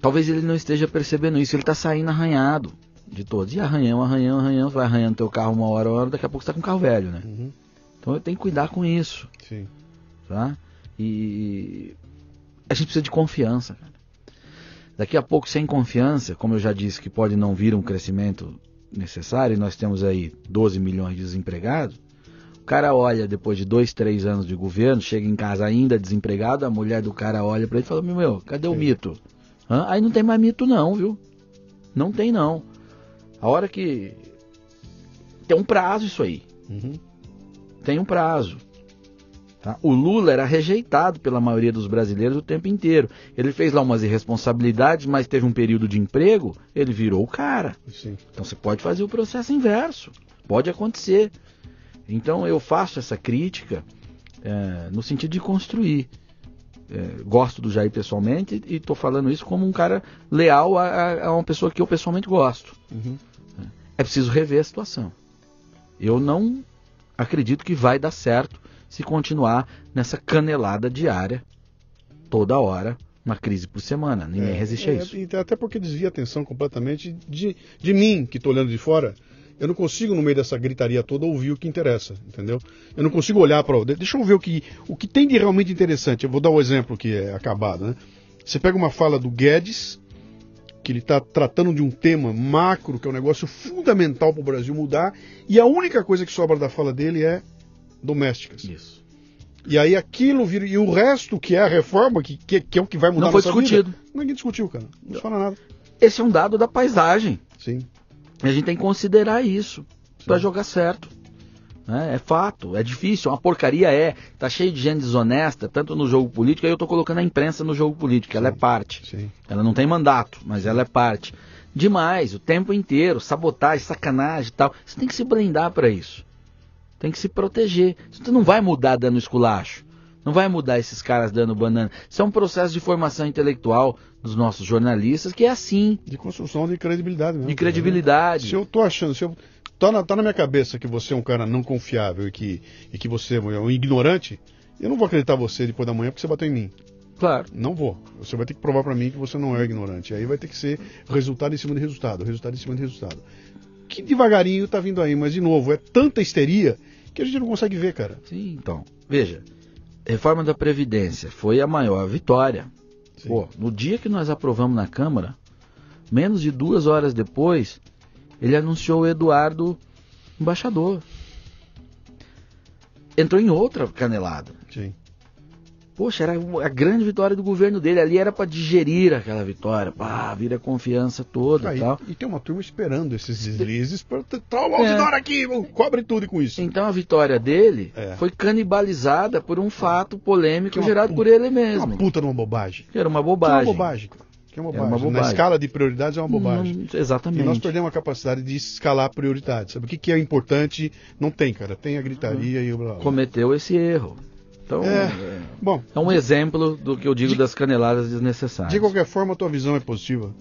Talvez ele não esteja percebendo isso, ele está saindo arranhado de todos. E arranhão, arranhão, arranhão, vai arranhando teu carro uma hora, uma hora, daqui a pouco você tá com um carro velho, né? Uhum. Então eu tenho que cuidar com isso, Sim. tá? E a gente precisa de confiança, cara. Daqui a pouco, sem confiança, como eu já disse, que pode não vir um crescimento necessário, e nós temos aí 12 milhões de desempregados, o cara olha depois de dois, três anos de governo, chega em casa ainda desempregado, a mulher do cara olha para ele e fala, meu, cadê o Sim. mito? Hã? Aí não tem mais mito não, viu? Não tem não. A hora que... Tem um prazo isso aí Uhum. tem um prazo. tá? O Lula era rejeitado pela maioria dos brasileiros o tempo inteiro. Ele fez lá umas irresponsabilidades, mas teve um período de emprego, ele virou o cara. Sim. Então você pode fazer o processo inverso. Pode acontecer. Então eu faço essa crítica é, no sentido de construir. É, gosto do Jair pessoalmente e estou falando isso como um cara leal a, a- uma pessoa que eu pessoalmente gosto. Uhum. É preciso rever a situação. Eu não acredito que vai dar certo se continuar nessa canelada diária, toda hora, uma crise por semana. Ninguém É, resiste a é, isso. e até porque desvia a atenção completamente de, de mim, que estou olhando de fora. Eu não consigo, no meio dessa gritaria toda, ouvir o que interessa, entendeu? Eu não consigo olhar para. Deixa eu ver o que, o que tem de realmente interessante. Eu vou dar o exemplo que é acabado, né? Você pega uma fala do Guedes, que ele está tratando de um tema macro, que é um negócio fundamental para o Brasil mudar, e a única coisa que sobra da fala dele é domésticas. Isso. E aí aquilo vira. E o resto, que é a reforma, que, que, que é o que vai mudar Não foi nossa vida, discutido. Ninguém discutiu, cara. Não se fala nada. Esse é um dado da paisagem. Sim. E a gente tem que considerar isso para jogar certo. Né? É fato, é difícil, uma porcaria é. Tá cheio de gente desonesta, tanto no jogo político, aí eu tô colocando a imprensa no jogo político, ela é parte. Sim. Ela não tem mandato, mas ela é parte. Demais, o tempo inteiro, sabotagem, sacanagem e tal. Você tem que se blindar para isso. Tem que se proteger. Você não vai mudar dando esculacho. Não vai mudar esses caras dando banana. Isso é um processo de formação intelectual dos nossos jornalistas que é assim, De construção de credibilidade mesmo. de credibilidade. Se eu tô achando, se eu. Tá na, tá na minha cabeça que você é um cara não confiável e que, e que você é um ignorante, eu não vou acreditar você depois da manhã porque você bateu em mim. Claro. Não vou. Você vai ter que provar para mim que você não é ignorante. Aí vai ter que ser resultado em cima de resultado, resultado em cima de resultado. Que devagarinho tá vindo aí, mas de novo, é tanta histeria que a gente não consegue ver, cara. Sim, então. Veja, reforma da Previdência foi a maior vitória. Sim. Pô, no dia que nós aprovamos na Câmara, menos de duas horas depois, ele anunciou o Eduardo embaixador. Entrou em outra canelada. Sim. Poxa, era a grande vitória do governo dele. Ali era para digerir aquela vitória. Pá, vira a confiança toda Ah, e tal. e tem uma turma esperando esses deslizes para tá o audidor aqui, cobre tudo com isso. Então a vitória dele É. foi canibalizada por um fato polêmico Que é gerado puta- por ele É mesmo. uma puta de uma bobagem. Era uma Que é uma bobagem. é uma bobagem. Na escala de prioridades é uma bobagem. Não- E exatamente. nós perdemos a capacidade de escalar prioridades. Sabe o que, que é importante? Não tem, cara. Tem a gritaria e o blá blá. Cometeu esse erro. Então, É. é, Bom, é um exemplo do que eu digo De- das caneladas desnecessárias. de qualquer forma, a tua visão é positiva.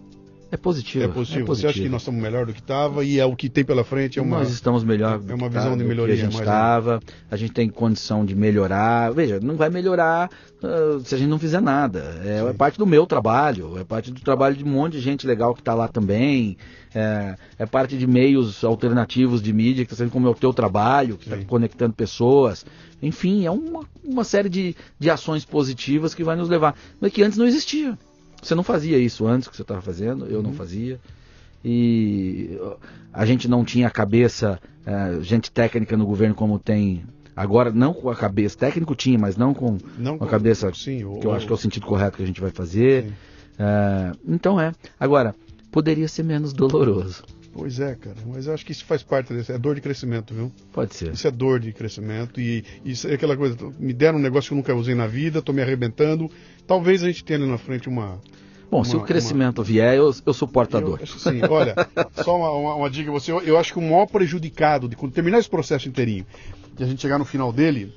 É positivo. É positivo. Você acha que nós estamos melhor do que estava e é o que tem pela frente é uma. Nós estamos melhor é uma visão tá- de do que melhoria, a gente mas é. estava. A gente tem condição de melhorar. Veja, não vai melhorar ah, se a gente não fizer nada. É, é parte do meu trabalho, é parte do trabalho de um monte de gente legal que está lá também. É, é parte de meios alternativos de mídia que está sendo como é o teu trabalho, que está conectando pessoas. Enfim, é uma, uma série de, de ações positivas que vai nos levar. Mas que antes não existia. Você não fazia isso antes que você estava fazendo, eu Uhum. não fazia. E a gente não tinha a cabeça, eh, gente técnica no governo como tem agora, não com a cabeça, técnico tinha, mas não com, Não com a cabeça Sim, que eu acho que é o sentido correto que a gente vai fazer. Eh, então é. Agora, poderia ser menos doloroso. Pois é, cara, mas eu acho que isso faz parte desse, é dor de crescimento, viu? Pode ser. Isso é dor de crescimento e isso é aquela coisa, me deram um negócio que eu nunca usei na vida, tô me arrebentando, talvez a gente tenha ali na frente uma... Bom, uma, se o crescimento uma... vier, eu, eu suporto a dor. Sim, olha, só uma, uma, uma, dica, você, eu, eu acho que o maior prejudicado de quando terminar esse processo inteirinho, e a gente chegar no final dele,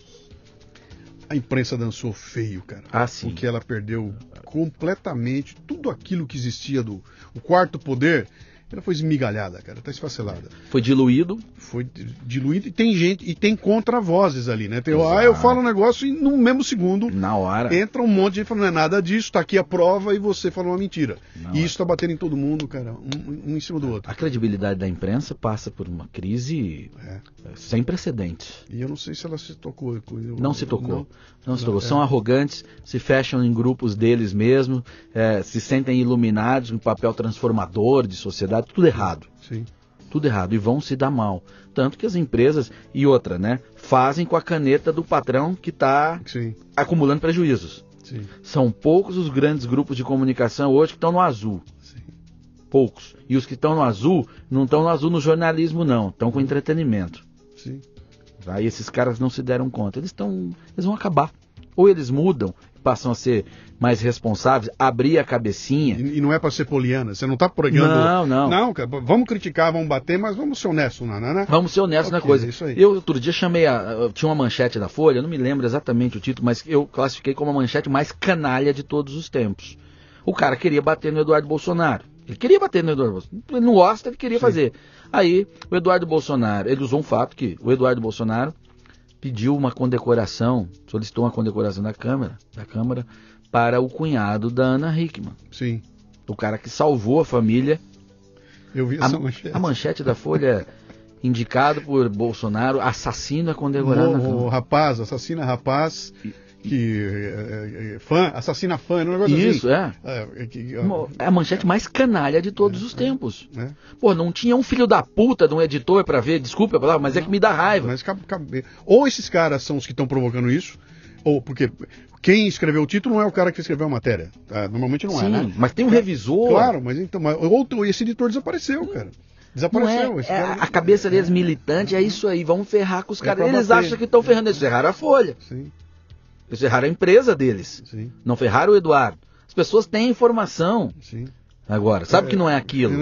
a imprensa dançou feio, cara. Ah, sim. Porque ela perdeu completamente tudo aquilo que existia do o quarto poder ela foi esmigalhada, cara, tá esfacelada. Foi diluído? Foi diluído e tem gente, e tem contravozes ali, né? Tem, ah, eu falo um negócio e no mesmo segundo. Na hora. Entra um monte de gente falando, não é nada disso, tá aqui a prova e você falou uma mentira. Na e hora. isso tá batendo em todo mundo, cara, um, um, em cima do outro. A credibilidade da imprensa passa por uma crise é. sem precedentes. E eu não sei se ela se tocou. Eu, não se tocou. Não, não se tocou. É. São arrogantes, se fecham em grupos deles mesmos, é, se sentem iluminados, um papel transformador de sociedade tudo errado. Sim. Tudo errado. E vão se dar mal. Tanto que as empresas, e outra, né? Fazem com a caneta do patrão que está acumulando prejuízos. Sim. São poucos os grandes grupos de comunicação hoje que estão no azul. Sim. Poucos. E os que estão no azul, não estão no azul no jornalismo, não. Estão com entretenimento. Sim. Aí esses caras não se deram conta. Eles estão. Eles vão acabar. Ou eles mudam passam a ser mais responsáveis, abrir a cabecinha. E, e não é para ser poliana, você não está pregando. Não, não. Não, cara, vamos criticar, vamos bater, mas vamos ser honestos, não, né? Vamos ser honestos okay, na coisa. Isso aí. Eu outro dia chamei a. Tinha uma manchete da Folha, não me lembro exatamente o título, mas eu classifiquei como a manchete mais canalha de todos os tempos. O cara queria bater no Eduardo Bolsonaro. Ele queria bater no Eduardo Bolsonaro. Ele não gosta, ele queria Sim. fazer. Aí, o Eduardo Bolsonaro, ele usou um fato que o Eduardo Bolsonaro pediu uma condecoração, solicitou uma condecoração da Câmara, da Câmara para o cunhado da Ana Hickman. Sim. O cara que salvou a família. Eu vi essa a, manchete. A manchete da Folha indicado por Bolsonaro, assassino é condecorado. O, o rapaz, assassina rapaz. E, que é, é, fã, assassina fã, um negócio Isso, assim. é. É, que, é a manchete mais canalha de todos os tempos. Pô, não tinha um filho da puta de um editor para ver, desculpa, mas é que me dá raiva. Mas, ou esses caras são os que estão provocando isso, ou porque quem escreveu o título não é o cara que escreveu a matéria. Tá? Normalmente não Sim, é, né? Mas tem um revisor. Claro, mas então. Mas, ou esse editor desapareceu, cara. Desapareceu. É, é, a cabeça deles militante é isso aí, vamos ferrar com os caras. Eles bater. acham que estão ferrando, eles ferraram a folha. Sim. Eles ferraram a empresa deles. Sim. Não ferraram o Eduardo. As pessoas têm informação. Sim. Agora, sabe é, que não é aquilo?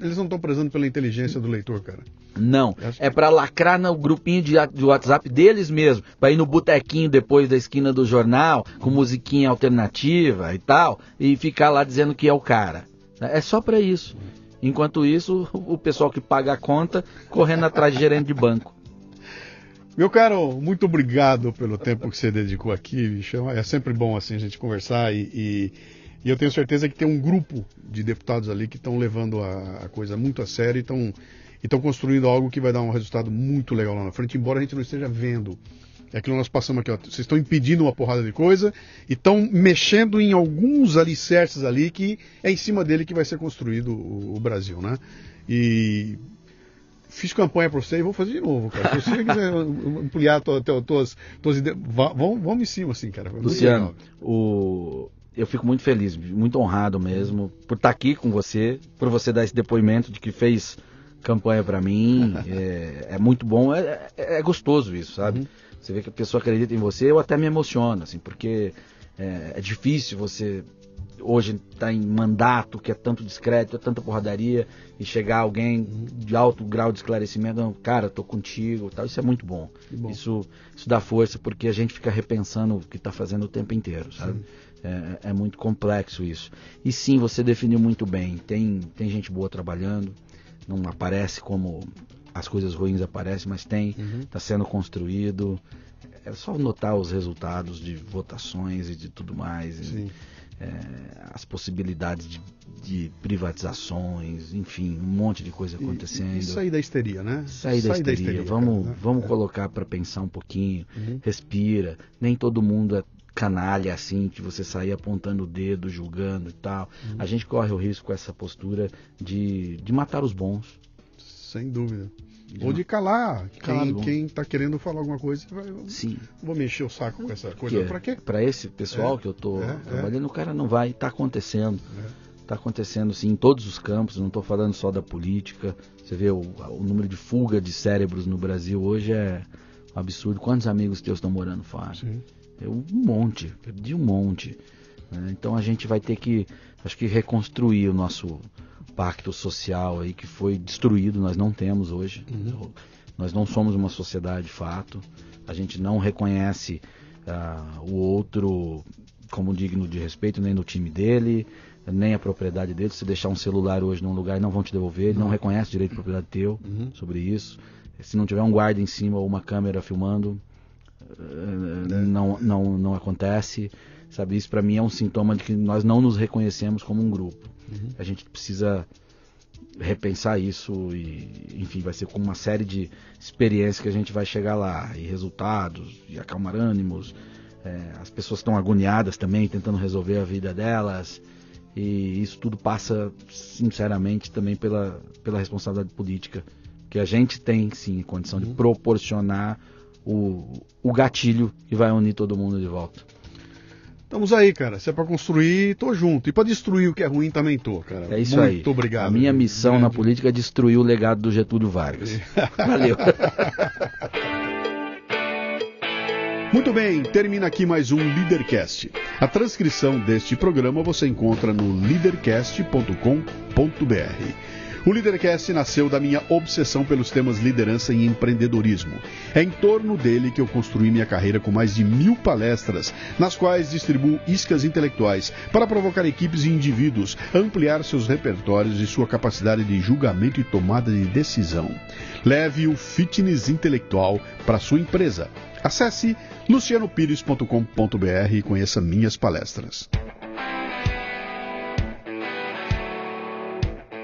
Eles não estão prezando pela inteligência do leitor, cara. Não, é para lacrar no grupinho de, de WhatsApp deles mesmo, para ir no botequinho depois da esquina do jornal, com musiquinha alternativa e tal, e ficar lá dizendo que é o cara. É só para isso. Enquanto isso, o pessoal que paga a conta correndo atrás de gerente de banco. Meu caro, muito obrigado pelo tempo que você dedicou aqui, bicho. É sempre bom assim a gente conversar e, e, e eu tenho certeza que tem um grupo de deputados ali que estão levando a, a, coisa muito a sério e estão construindo algo que vai dar um resultado muito legal lá na frente, embora a gente não esteja vendo. É aquilo que nós passamos aqui, ó. Vocês estão impedindo uma porrada de coisa e estão mexendo em alguns alicerces ali que é em cima dele que vai ser construído o, o Brasil, né? E fiz campanha para você e vou fazer de novo, cara. Se você quiser ampliar tuas, tuas, tuas ideias, vamos, vamos em cima, assim, cara. Luciano, o... eu fico muito feliz, muito honrado mesmo por estar aqui com você, por você dar esse depoimento de que fez campanha para mim. é, é, muito bom, é, é, é gostoso isso, sabe? Uhum. Você vê que a pessoa acredita em você, eu até me emociono, assim, porque é, é difícil você hoje está em mandato, que é tanto discreto, é tanta porradaria, e chegar alguém de alto grau de esclarecimento, cara, tô contigo, tal, isso é muito bom. bom. Isso, isso dá força porque a gente fica repensando o que está fazendo o tempo inteiro, sabe? É, é, muito complexo isso. E sim, você definiu muito bem. Tem, tem gente boa trabalhando, não aparece como as coisas ruins aparecem, mas tem, está uhum. Tá sendo construído. É só notar os resultados de votações e de tudo mais. Sim é, as possibilidades de, de, privatizações, enfim, um monte de coisa acontecendo. E, e sair da histeria, né? Sair da, histeria. da histeria. Vamos, cara, né? vamos é. colocar para pensar um pouquinho, uhum. respira. Nem todo mundo é canalha assim, que você sair apontando o dedo, julgando e tal. Uhum. A gente corre o risco com essa postura de, de matar os bons. Sem dúvida. Ou de calar, quem, quem tá querendo falar alguma coisa, vai, Sim. vou mexer o saco com essa coisa. Para quê? Para esse pessoal é, que eu tô é, é. trabalhando, é. o cara não vai, tá acontecendo. Está acontecendo sim em todos os campos, não estou falando só da política. Você vê o, o, número de fuga de cérebros no Brasil hoje é um absurdo. Quantos amigos teus estão morando fora? Sim. Eu, um monte, perdi um monte. Né? Então a gente vai ter que, acho que, reconstruir o nosso pacto social aí que foi destruído, nós não temos hoje. Uhum. Nós não somos uma sociedade de fato. A gente não reconhece uh, o outro como digno de respeito, nem no time dele, nem a propriedade dele. Se deixar um celular hoje num lugar, não vão te devolver. Ele não reconhece direito de propriedade teu uhum. sobre isso. Se não tiver um guarda em cima ou uma câmera filmando, eh, é. não, não, não acontece. Sabe, isso para mim é um sintoma de que nós não nos reconhecemos como um grupo. Uhum. A gente precisa repensar isso e, enfim, vai ser com uma série de experiências que a gente vai chegar lá e resultados e acalmar ânimos. É, as pessoas estão agoniadas também, tentando resolver a vida delas. E isso tudo passa, sinceramente, também pela, pela responsabilidade política, que a gente tem, sim, condição de uhum. proporcionar o, o gatilho que vai unir todo mundo de volta. Estamos aí, cara. Se é para construir, tô junto. E para destruir o que é ruim, também tô, cara. É isso Muito aí. Muito obrigado. A minha missão grande. na política é destruir o legado do Getúlio Vargas. Valeu. Muito bem, termina aqui mais um Leadercast. A transcrição deste programa você encontra no leadercast.com.br. O Lidercast nasceu da minha obsessão pelos temas liderança e empreendedorismo. É em torno dele que eu construí minha carreira com mais de mil palestras, nas quais distribuo iscas intelectuais para provocar equipes e indivíduos, ampliar seus repertórios e sua capacidade de julgamento e tomada de decisão. Leve o fitness intelectual para sua empresa. Acesse lucianopires.com.br e conheça minhas palestras.